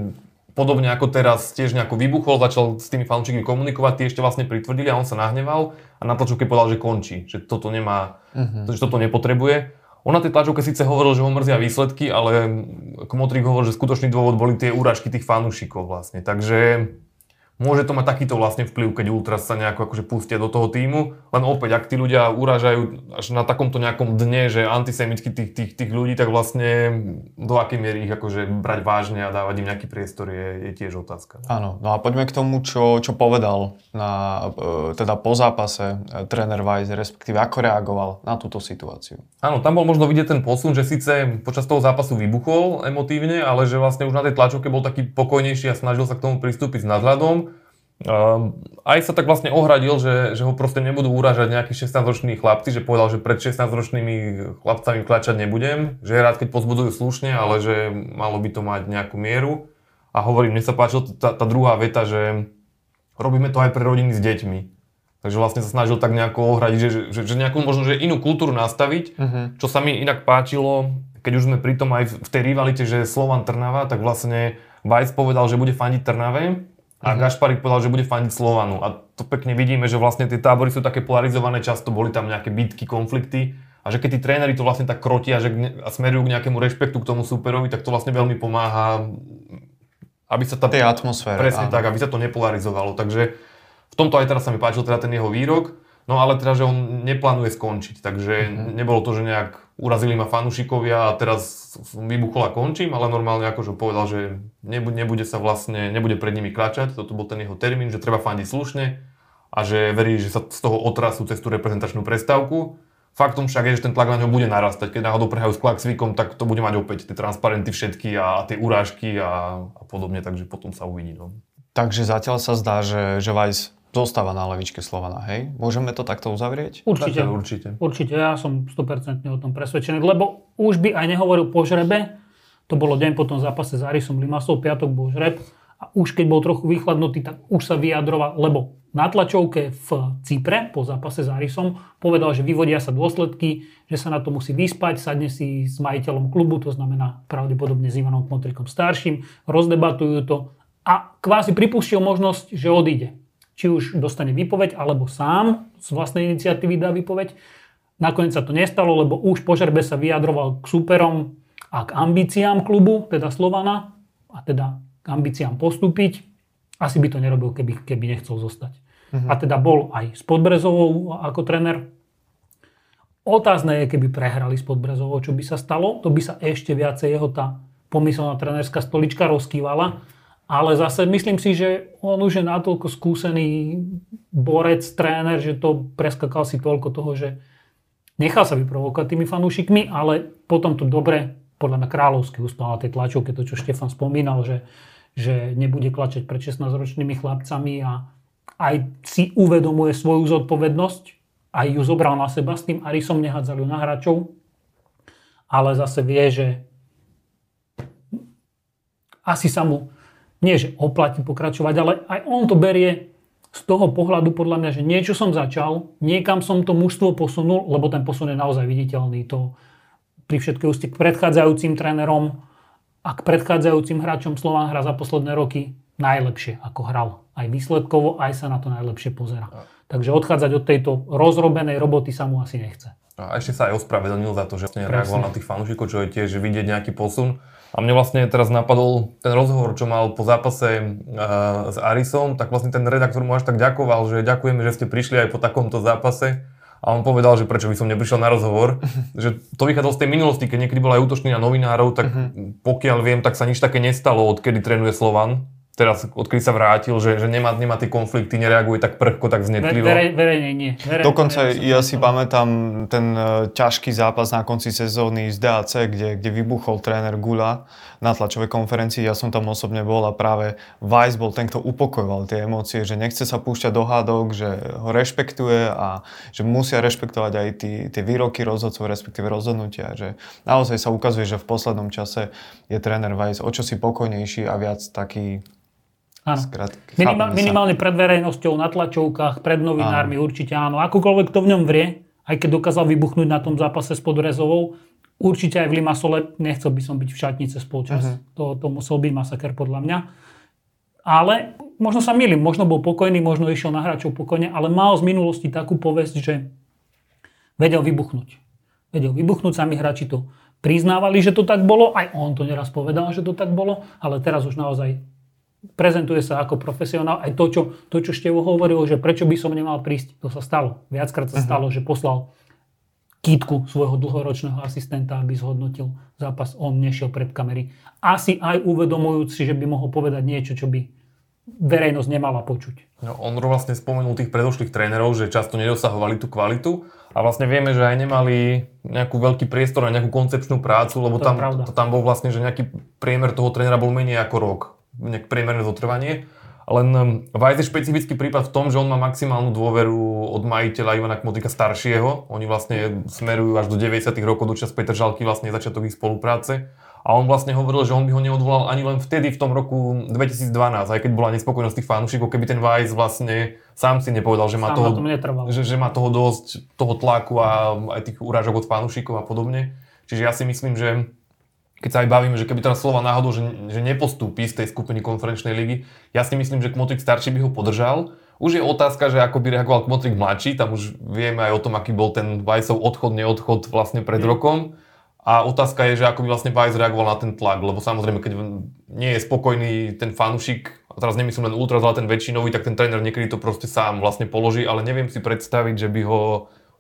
podobne ako teraz tiež nejako vybuchol, začal s tými fanúšikmi komunikovať, tie ešte vlastne pritvrdili a on sa nahneval a na tlačovke povedal, že končí, že toto nemá, uh-huh. že toto nepotrebuje. On na tej tlačovke síce hovoril, že ho mrzia výsledky, ale Kmotrik hovoril, že skutočný dôvod boli tie úražky tých fanúšikov vlastne. Takže môže to mať takýto vlastne vplyv, keď Ultras sa nejako akože pustia do toho týmu. Len opäť, ak tí ľudia urážajú až na takomto nejakom dne, že antisemicky tých, tých, tých ľudí, tak vlastne do akej miery ich akože brať vážne a dávať im nejaký priestor je, je tiež otázka. Áno, no a poďme k tomu, čo, čo povedal na, e, teda po zápase e, tréner Weiss, respektíve ako reagoval na túto situáciu. Áno, tam bol možno vidieť ten posun, že síce počas toho zápasu vybuchol emotívne, ale že vlastne už na tej tlačovke bol taký pokojnejší a snažil sa k tomu pristúpiť s nadhľadom. Um, aj sa tak vlastne ohradil, že, že ho proste nebudú uražať nejakí 16-roční chlapci, že povedal, že pred 16-ročnými chlapcami klačať nebudem, že je rád, keď pozbudzujú slušne, ale že malo by to mať nejakú mieru. A hovorím, mne sa páčila tá, tá druhá veta, že robíme to aj pre rodiny s deťmi. Takže vlastne sa snažil tak nejako ohradiť, že, že, že nejakú možno že inú kultúru nastaviť, uh-huh. čo sa mi inak páčilo, keď už sme pri tom aj v tej rivalite, že Slovan Trnava, tak vlastne Vajc povedal, že bude fandiť Trnave a uh-huh. Gašparik povedal, že bude fandiť Slovanu. A to pekne vidíme, že vlastne tie tábory sú také polarizované, často boli tam nejaké bitky, konflikty. A že keď tí tréneri to vlastne tak krotia že a smerujú k nejakému rešpektu k tomu superovi, tak to vlastne veľmi pomáha, aby sa tá... Tej atmosfére. Presne áno. tak, aby sa to nepolarizovalo. Takže v tomto aj teraz sa mi páčil teda ten jeho výrok, no ale teda, že on neplánuje skončiť, takže mm-hmm. nebolo to, že nejak urazili ma fanúšikovia a teraz vybuchol a končím, ale normálne akože povedal, že nebude, sa vlastne, nebude pred nimi klačať, toto bol ten jeho termín, že treba fandiť slušne a že verí, že sa z toho otrasú cez tú reprezentačnú prestávku. Faktom však je, že ten tlak na ňo bude narastať. Keď náhodou prehajú s Klaxvikom, tak to bude mať opäť tie transparenty všetky a, a tie urážky a, a podobne, takže potom sa uvidí. No. Takže zatiaľ sa zdá, že, že Weiss zostáva na levičke Slovana, hej? Môžeme to takto uzavrieť? Určite. Zatiaľ určite. Určite, ja som 100% o tom presvedčený, lebo už by aj nehovoril po žrebe, to bolo deň po tom zápase s Arisom Limasov, piatok bol žreb a už keď bol trochu vychladnutý, tak už sa vyjadroval, lebo na tlačovke v Cypre po zápase s Arisom povedal, že vyvodia sa dôsledky, že sa na to musí vyspať, sadne si s majiteľom klubu, to znamená pravdepodobne s Ivanom Kmotrikom starším, rozdebatujú to a kvázi pripustil možnosť, že odíde. Či už dostane výpoveď, alebo sám z vlastnej iniciatívy dá výpoveď. Nakoniec sa to nestalo, lebo už po žerbe sa vyjadroval k súperom a k ambíciám klubu, teda Slovana, a teda k ambíciám postúpiť. Asi by to nerobil, keby, keby nechcel zostať. Uh-huh. A teda bol aj s Podbrezovou ako trener. Otázne je, keby prehrali s Podbrezovou, čo by sa stalo. To by sa ešte viacej jeho tá pomyselná trenerská stolička rozkývala. Ale zase myslím si, že on už je natoľko skúsený borec, tréner, že to preskakal si toľko toho, že nechal sa vyprovokovať tými fanúšikmi, ale potom to dobre podľa mňa kráľovský uspal na tej tlačovke, to čo Štefan spomínal, že, že nebude klačať pred 16-ročnými chlapcami a aj si uvedomuje svoju zodpovednosť, aj ju zobral na seba, s tým Arisom nehádzali na hráčov, ale zase vie, že asi sa mu, nie že oplatí pokračovať, ale aj on to berie z toho pohľadu podľa mňa, že niečo som začal, niekam som to mužstvo posunul, lebo ten posun je naozaj viditeľný. To pri všetkej úste k predchádzajúcim trénerom a k predchádzajúcim hráčom Slován hra za posledné roky najlepšie, ako hral. Aj výsledkovo, aj sa na to najlepšie pozera. Takže odchádzať od tejto rozrobenej roboty sa mu asi nechce. A ešte sa aj ospravedlnil za to, že vlastne reagoval na tých fanúšikov, čo je tiež vidieť nejaký posun. A mne vlastne teraz napadol ten rozhovor, čo mal po zápase uh, s Arisom, tak vlastne ten redaktor mu až tak ďakoval, že ďakujeme, že ste prišli aj po takomto zápase. A on povedal, že prečo by som neprišiel na rozhovor. že to vychádzalo z tej minulosti, keď niekedy bol aj útočný na novinárov, tak uh-huh. pokiaľ viem, tak sa nič také nestalo, odkedy trénuje Slovan teraz, odkedy sa vrátil, že, že nemá, nemá tie konflikty, nereaguje tak prchko, tak znetlivo. Verej, verejne nie. Verejne, Dokonca verejne ja si pamätám ten uh, ťažký zápas na konci sezóny z DAC, kde, kde vybuchol tréner Gula na tlačovej konferencii. Ja som tam osobne bol a práve Weiss bol ten, kto upokojoval tie emócie, že nechce sa púšťať do hádok, že ho rešpektuje a že musia rešpektovať aj tí, tie výroky rozhodcov, respektíve rozhodnutia. Že naozaj sa ukazuje, že v poslednom čase je tréner Weiss o čosi pokojnejší a viac taký Áno. Minimál, minimálne pred verejnosťou, na tlačovkách, pred novinármi áno. určite áno. Akokoľvek to v ňom vrie, aj keď dokázal vybuchnúť na tom zápase s Podrezovou, určite aj v Limasole nechcel by som byť v šatnice spolčas. Uh-huh. To, to musel byť masaker podľa mňa. Ale možno sa milím, možno bol pokojný, možno išiel na hráčov pokojne, ale mal z minulosti takú povesť, že vedel vybuchnúť. Vedel vybuchnúť, sami hráči to priznávali, že to tak bolo, aj on to neraz povedal, že to tak bolo, ale teraz už naozaj prezentuje sa ako profesionál. Aj to, čo, to, čo Števo hovoril, že prečo by som nemal prísť, to sa stalo. Viackrát sa uh-huh. stalo, že poslal kýtku svojho dlhoročného asistenta, aby zhodnotil zápas. On nešiel pred kamery. Asi aj uvedomujúci, že by mohol povedať niečo, čo by verejnosť nemala počuť. No, on vlastne spomenul tých predošlých trénerov, že často nedosahovali tú kvalitu a vlastne vieme, že aj nemali nejakú veľký priestor na nejakú koncepčnú prácu, lebo to tam, to, tam bol vlastne, že nejaký priemer toho trénera bol menej ako rok nejak priemerné zotrvanie. Len Vajs je špecifický prípad v tom, že on má maximálnu dôveru od majiteľa Ivana Kmotika staršieho. Oni vlastne smerujú až do 90. rokov do čas Peter Žalky, vlastne začiatok ich spolupráce. A on vlastne hovoril, že on by ho neodvolal ani len vtedy v tom roku 2012, aj keď bola nespokojnosť tých fanúšikov, keby ten Vajs vlastne sám si nepovedal, že má, toho, že, že má toho dosť, toho tlaku a aj tých urážok od fanúšikov a podobne. Čiže ja si myslím, že keď sa aj bavíme, že keby teraz Slova náhodou, že, že nepostúpi z tej skupiny konferenčnej ligy, ja si myslím, že Kmotrik starší by ho podržal. Už je otázka, že ako by reagoval Kmotrik mladší, tam už vieme aj o tom, aký bol ten Vajsov odchod, neodchod vlastne pred mm. rokom. A otázka je, že ako by vlastne Vajs reagoval na ten tlak, lebo samozrejme, keď nie je spokojný ten fanúšik, a teraz nemyslím len ultras, ale ten väčšinový, tak ten tréner niekedy to proste sám vlastne položí, ale neviem si predstaviť, že by ho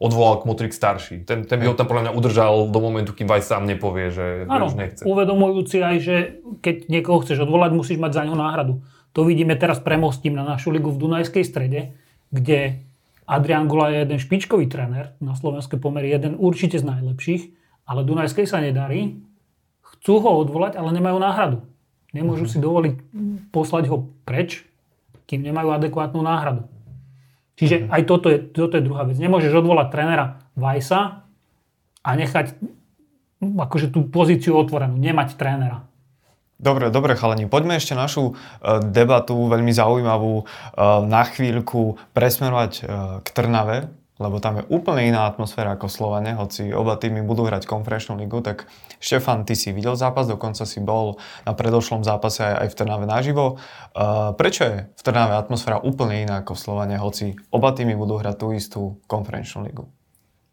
odvolal Kmotrik starší. Ten, ten by ho tam podľa mňa udržal do momentu, kým Vajs sám nepovie, že, ano, už nechce. uvedomujúci aj, že keď niekoho chceš odvolať, musíš mať za ňo náhradu. To vidíme teraz premostím na našu ligu v Dunajskej strede, kde Adrian Gula je jeden špičkový tréner, na slovenskej pomery jeden určite z najlepších, ale Dunajskej sa nedarí. Chcú ho odvolať, ale nemajú náhradu. Nemôžu uh-huh. si dovoliť poslať ho preč, kým nemajú adekvátnu náhradu. Čiže aj toto je, toto je druhá vec. Nemôžeš odvolať trénera Vajsa a nechať hm, akože tú pozíciu otvorenú, nemať trénera. Dobre, dobre chalani, poďme ešte našu uh, debatu veľmi zaujímavú uh, na chvíľku presmerovať uh, k Trnave, lebo tam je úplne iná atmosféra ako Slovane, hoci oba týmy budú hrať konferenčnú ligu, tak Štefan, ty si videl zápas, dokonca si bol na predošlom zápase aj v Trnave naživo. Uh, prečo je v Trnave atmosféra úplne iná ako Slovane, hoci oba týmy budú hrať tú istú konferenčnú ligu?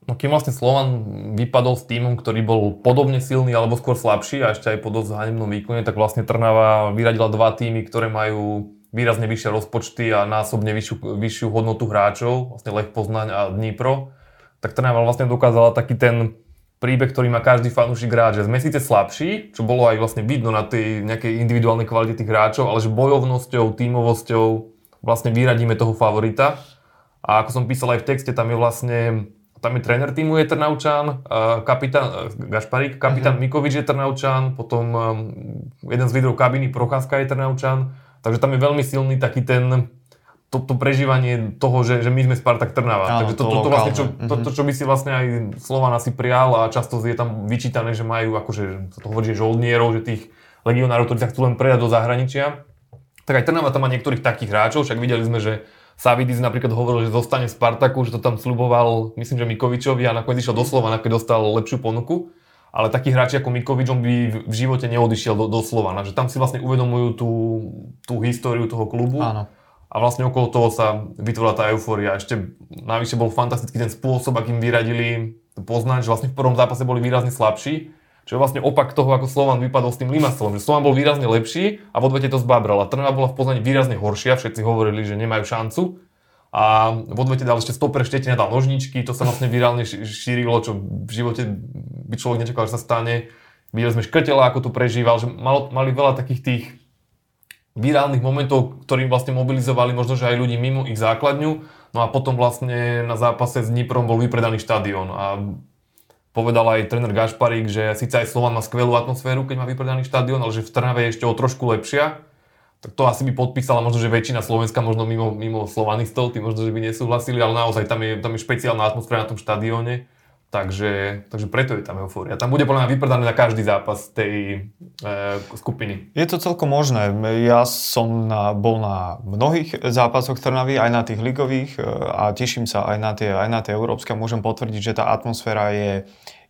No kým vlastne Slovan vypadol s týmom, ktorý bol podobne silný alebo skôr slabší a ešte aj po dosť hanebnom výkone, tak vlastne Trnava vyradila dva týmy, ktoré majú výrazne vyššie rozpočty a násobne vyššiu, vyššiu hodnotu hráčov, vlastne Lech Poznaň a Dnipro, tak Trnava vlastne dokázala taký ten príbeh, ktorý má každý fanúšik hráč, že sme síce slabší, čo bolo aj vlastne vidno na tej nejakej individuálnej kvalite tých hráčov, ale že bojovnosťou, tímovosťou vlastne vyradíme toho favorita. A ako som písal aj v texte, tam je vlastne tam je tréner týmu je Trnaučan, kapitán Gašparík, kapitán uh-huh. Mikovič je Trnaučan, potom um, jeden z lídrov kabiny Procházka je Trnaučan, takže tam je veľmi silný taký ten to, to prežívanie toho, že, že my sme Spartak Trnava. Áno, Takže to, to, to, to, vlastne, čo, to, to, čo by si vlastne aj Slovan asi prijal a často je tam vyčítané, že majú akože, to hovorí, že žoldnierov, že tých legionárov, ktorí sa chcú len predať do zahraničia. Tak aj Trnava tam má niektorých takých hráčov, však videli sme, že Savidis napríklad hovoril, že zostane v Spartaku, že to tam sluboval, myslím, že Mikovičovi a nakoniec išiel do Slovana, keď dostal lepšiu ponuku. Ale takí hráči ako Mikovič, on by v- živote neodišiel do, do Slovana, že tam si vlastne uvedomujú tú, tú históriu toho klubu. Áno. A vlastne okolo toho sa vytvorila tá eufória. Ešte navyše bol fantastický ten spôsob, akým vyradili Poznaň, že vlastne v prvom zápase boli výrazne slabší. Čo je vlastne opak toho, ako Slovan vypadol s tým Limasolom. Že Slovan bol výrazne lepší a v odvete to zbabral. A Trnava bola v Poznaní výrazne horšia, všetci hovorili, že nemajú šancu. A v odvete dal ešte stoper Štetina, dal nožničky, to sa vlastne virálne šírilo, čo v živote by človek nečakal, že sa stane. Videli sme Škrtela, ako to prežíval, že mal, mali veľa takých tých virálnych momentov, ktorí vlastne mobilizovali možno, že aj ľudí mimo ich základňu. No a potom vlastne na zápase s Dniprom bol vypredaný štadión. A povedal aj tréner Gašparík, že síce aj Slovan má skvelú atmosféru, keď má vypredaný štadión, ale že v Trnave je ešte o trošku lepšia. Tak to asi by podpísala možno, že väčšina Slovenska, možno mimo, mimo slovanistov, tí možno, že by nesúhlasili, ale naozaj tam je, tam je špeciálna atmosféra na tom štadióne. Takže, takže preto je tam eufória. Tam bude podľa mňa vypredané na každý zápas tej e, skupiny. Je to celkom možné. Ja som na, bol na mnohých zápasoch Trnavy, aj na tých ligových e, a teším sa aj na tie, aj na tie európske. Môžem potvrdiť, že tá atmosféra je,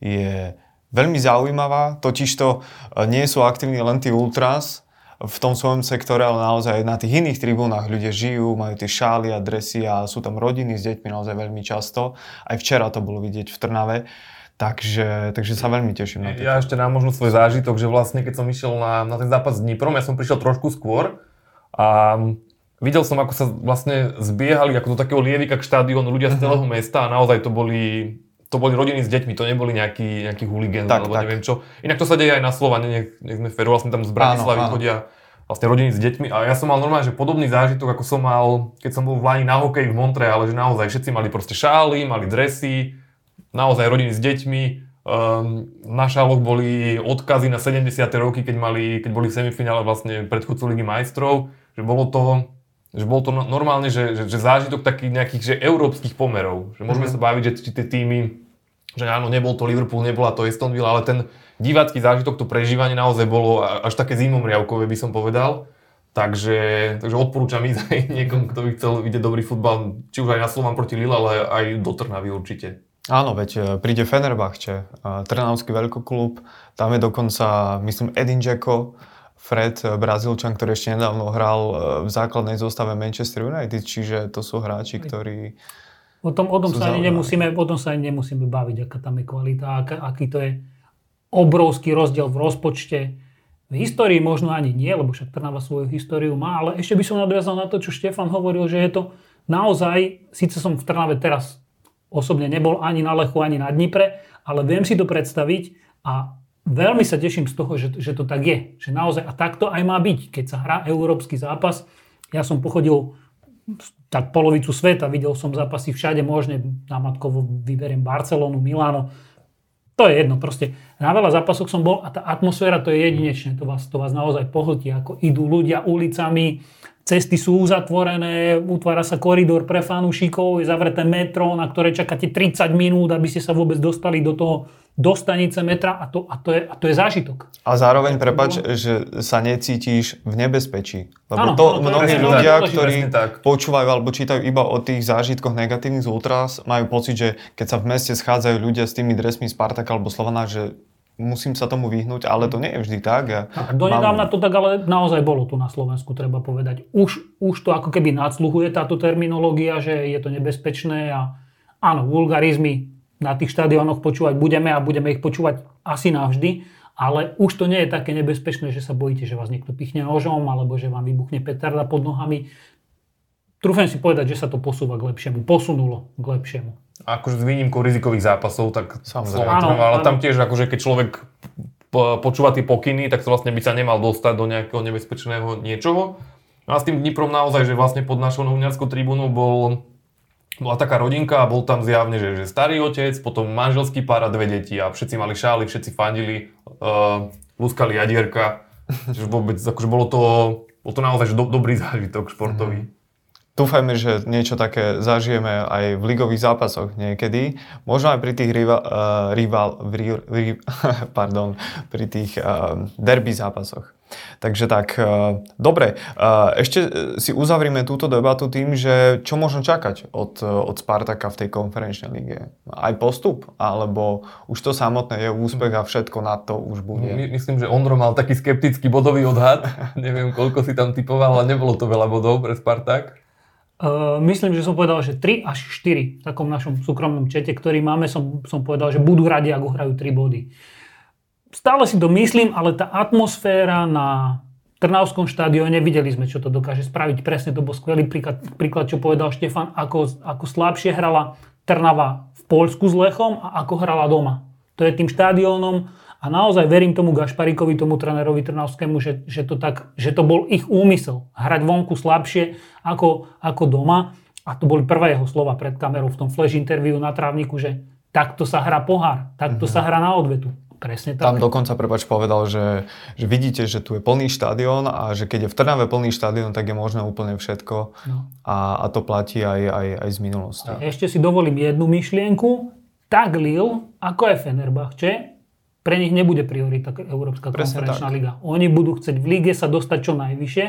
je veľmi zaujímavá, totižto e, nie sú aktívni len tí ultras v tom svojom sektore, ale naozaj na tých iných tribúnach ľudia žijú, majú tie šály a dresy a sú tam rodiny s deťmi naozaj veľmi často. Aj včera to bolo vidieť v Trnave. Takže, takže sa veľmi teším na to. Ja ešte dám možno svoj zážitok, že vlastne keď som išiel na, na ten zápas s Dniprom, ja som prišiel trošku skôr a videl som, ako sa vlastne zbiehali ako do takého lievika k štadiónu ľudia z celého mesta a naozaj to boli to boli rodiny s deťmi, to neboli nejakí, nejakí huligán, Tak, alebo tak. neviem čo. Inak to sa deje aj na Slovane, nech, nech sme féru, vlastne tam z Bratislavy Áno, áno. chodia vlastne rodiny s deťmi a ja som mal normálne, že podobný zážitok, ako som mal, keď som bol v Lani na hokeji v Montreale, že naozaj všetci mali proste šály, mali dresy, naozaj rodiny s deťmi. Um, na šáloch boli odkazy na 70. roky, keď, mali, keď boli v semifinále vlastne predchodcu Ligy majstrov, že bolo to, že bol to no- normálne, že, že, že zážitok takých nejakých že európskych pomerov. Že môžeme sa baviť, že či tie týmy, že áno, nebol to Liverpool, nebola to Aston Villa, ale ten divácky zážitok, to prežívanie naozaj bolo až také zimomriavkové by som povedal. Takže, takže odporúčam ísť aj niekomu, kto by chcel vidieť dobrý futbal, či už aj na Slovan proti Lille, ale aj do Trnavy určite. Áno, veď e, príde Fenerbahče, e, Trnavský veľkoklub, tam je dokonca, myslím, Edin Dzeko, Fred, e, Brazílčan, ktorý ešte nedávno hral e, v základnej zostave Manchester United, čiže to sú hráči, ktorí... O tom, o tom, sa, ani nemusíme, o tom sa ani nemusíme baviť, aká tam je kvalita, aká, aký to je obrovský rozdiel v rozpočte. V histórii možno ani nie, lebo však Trnava svoju históriu má, ale ešte by som nadviazal na to, čo Štefan hovoril, že je to naozaj, síce som v Trnave teraz osobne nebol ani na Lechu, ani na Dnipre, ale viem si to predstaviť a veľmi sa teším z toho, že, že to tak je. Že naozaj, a tak to aj má byť. Keď sa hrá európsky zápas, ja som pochodil tak polovicu sveta, videl som zápasy všade možne, na Matkovo vyberiem Barcelonu, Miláno, to je jedno, proste na veľa zápasoch som bol a tá atmosféra to je jedinečné, to vás, to vás naozaj pohltí, ako idú ľudia ulicami, cesty sú uzatvorené, utvára sa koridor pre fanúšikov, je zavreté metro, na ktoré čakáte 30 minút, aby ste sa vôbec dostali do toho, do stanice metra a to, a to, je, a to je zážitok. A zároveň, prepač, že sa necítiš v nebezpečí. Lebo Áno, to to je mnohí presne ľudia, tak, ktorí tak. počúvajú alebo čítajú iba o tých zážitkoch negatívnych z Ultras, majú pocit, že keď sa v meste schádzajú ľudia s tými dresmi Spartaka alebo Slovana, že musím sa tomu vyhnúť, ale to nie je vždy tak. Ja Tak, donedávna to tak ale naozaj bolo tu na Slovensku, treba povedať. Už, už to ako keby nadsluhuje táto terminológia, že je to nebezpečné a áno, vulgarizmy na tých štadiónoch počúvať budeme a budeme ich počúvať asi navždy, ale už to nie je také nebezpečné, že sa bojíte, že vás niekto pichne nožom alebo že vám vybuchne petarda pod nohami. Trúfam si povedať, že sa to posúva k lepšiemu. Posunulo k lepšiemu. Akože s výnimkou rizikových zápasov, tak Samozrejme. Áno, ale áno. tam tiež akože keď človek po- počúva tie pokyny, tak to vlastne by sa nemal dostať do nejakého nebezpečného niečoho. No a s tým Dniprom naozaj, že vlastne pod našou novinárskou tribúnou bol bola taká rodinka a bol tam zjavne, že, že starý otec, potom manželský pár a dve deti a všetci mali šály, všetci fandili, uh, lúskali jadierka. Čiže vôbec, akože bolo to, bol to naozaj že do, dobrý zážitok športový. Mhm. Dúfajme, že niečo také zažijeme aj v ligových zápasoch niekedy. Možno aj pri tých rival, uh, rival, ri, ri, pardon, pri tých uh, derby zápasoch. Takže tak, uh, dobre, uh, ešte si uzavrieme túto debatu tým, že čo možno čakať od, od Spartaka v tej konferenčnej lige? Aj postup? Alebo už to samotné je úspech a všetko na to už bude? My, myslím, že Ondro mal taký skeptický bodový odhad. Neviem, koľko si tam typoval, ale nebolo to veľa bodov pre Spartak. Uh, myslím, že som povedal, že 3 až 4 v takom našom súkromnom čete, ktorý máme, som, som povedal, že budú radi, ak uhrajú 3 body. Stále si to myslím, ale tá atmosféra na Trnavskom štadióne, videli sme, čo to dokáže spraviť. Presne to bol skvelý príklad, príklad čo povedal Štefan, ako, ako slabšie hrala Trnava v Poľsku s Lechom a ako hrala doma. To je tým štadiónom, a naozaj verím tomu Gašparikovi, tomu trénerovi Trnavskému, že, že, to tak, že to bol ich úmysel. Hrať vonku slabšie ako, ako doma. A to boli prvé jeho slova pred kamerou v tom flash interviu na trávniku, že takto sa hrá pohár, takto mm-hmm. sa hrá na odvetu. Presne tak. Tam dokonca, prepač, povedal, že, že vidíte, že tu je plný štadión a že keď je v Trnave plný štadión, tak je možné úplne všetko no. a, a to platí aj, aj, aj z minulosti. A ešte si dovolím jednu myšlienku. Tak Lille, ako je Fenerbahče, pre nich nebude priorita Európska Presne konferenčná tak. liga. Oni budú chcieť v lige sa dostať čo najvyššie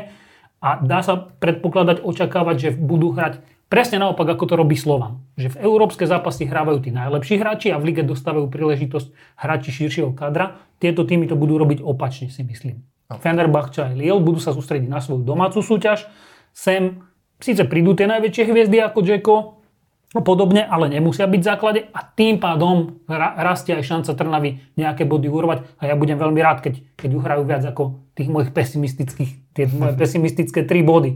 a dá sa predpokladať, očakávať, že budú hrať presne naopak, ako to robí Slovan. Že v európske zápasy hrávajú tí najlepší hráči a v lige dostávajú príležitosť hráči širšieho kadra. Tieto týmy to budú robiť opačne, si myslím. No. Fenerbahce a Lille budú sa sústrediť na svoju domácu súťaž. Sem síce prídu tie najväčšie hviezdy ako Džeko, podobne, ale nemusia byť v základe a tým pádom ra- rastie aj šanca Trnavy nejaké body urovať a ja budem veľmi rád, keď, keď uhrajú viac ako tých mojich pesimistických, tie moje pesimistické 3 body.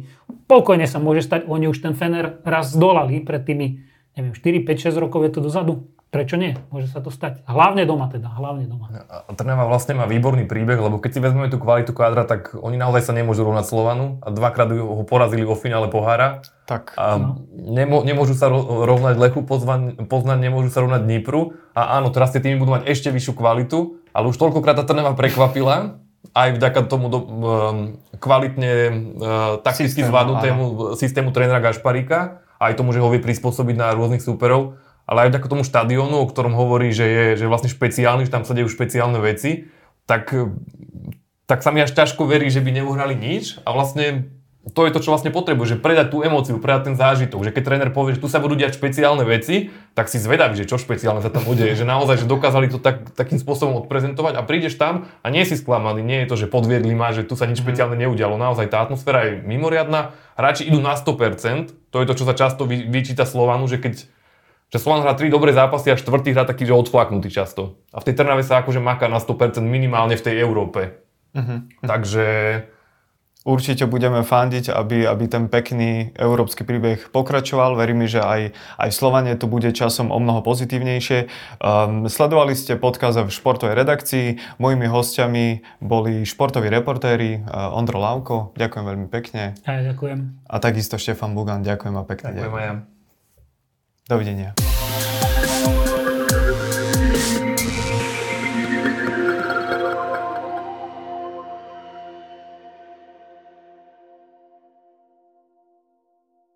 Pokojne sa môže stať, oni už ten Fener raz zdolali pred tými, neviem, 4, 5, 6 rokov je to dozadu. Prečo nie? Môže sa to stať. Hlavne doma teda, hlavne doma. A Trnava vlastne má výborný príbeh, lebo keď si vezmeme tú kvalitu kádra, tak oni naozaj sa nemôžu rovnať Slovanu a dvakrát ho porazili vo finále pohára. Tak. A no. nemô, nemôžu sa rovnať Lechu Poznaň, Poznaň, nemôžu sa rovnať Dnipru. A áno, teraz tie týmy budú mať ešte vyššiu kvalitu, ale už toľkokrát tá Trnava prekvapila, aj vďaka tomu do, um, kvalitne uh, takticky zvládnutému systému trénera Gašparíka, aj tomu, že ho vie prispôsobiť na rôznych súperov ale aj vďaka tomu štadiónu, o ktorom hovorí, že je, že je vlastne špeciálny, že tam sa dejú špeciálne veci, tak, tak sa mi až ťažko verí, že by neuhrali nič a vlastne to je to, čo vlastne potrebuje, že predať tú emóciu, predať ten zážitok, že keď tréner povie, že tu sa budú diať špeciálne veci, tak si zvedavý, že čo špeciálne sa tam bude, že naozaj, že dokázali to tak, takým spôsobom odprezentovať a prídeš tam a nie si sklamaný, nie je to, že podviedli ma, že tu sa nič mhm. špeciálne neudialo, naozaj tá atmosféra je mimoriadná, hráči idú na 100%, to je to, čo sa často vyčíta Slovanu, že keď že Slovan hrá tri dobré zápasy a štvrtý hrá taký, že odflaknutý často. A v tej Trnave sa akože maká na 100% minimálne v tej Európe. Uh-huh. Takže... Určite budeme fandiť, aby, aby ten pekný európsky príbeh pokračoval. Verím, že aj, aj v Slovane to bude časom o mnoho pozitívnejšie. Um, sledovali ste podcast v športovej redakcii. Mojimi hostiami boli športoví reportéri uh, Ondro Lavko. Ďakujem veľmi pekne. Ja, ďakujem. A takisto Štefan Bugan. Ďakujem a pekne. Ďakujem aj ja. Dovidenia.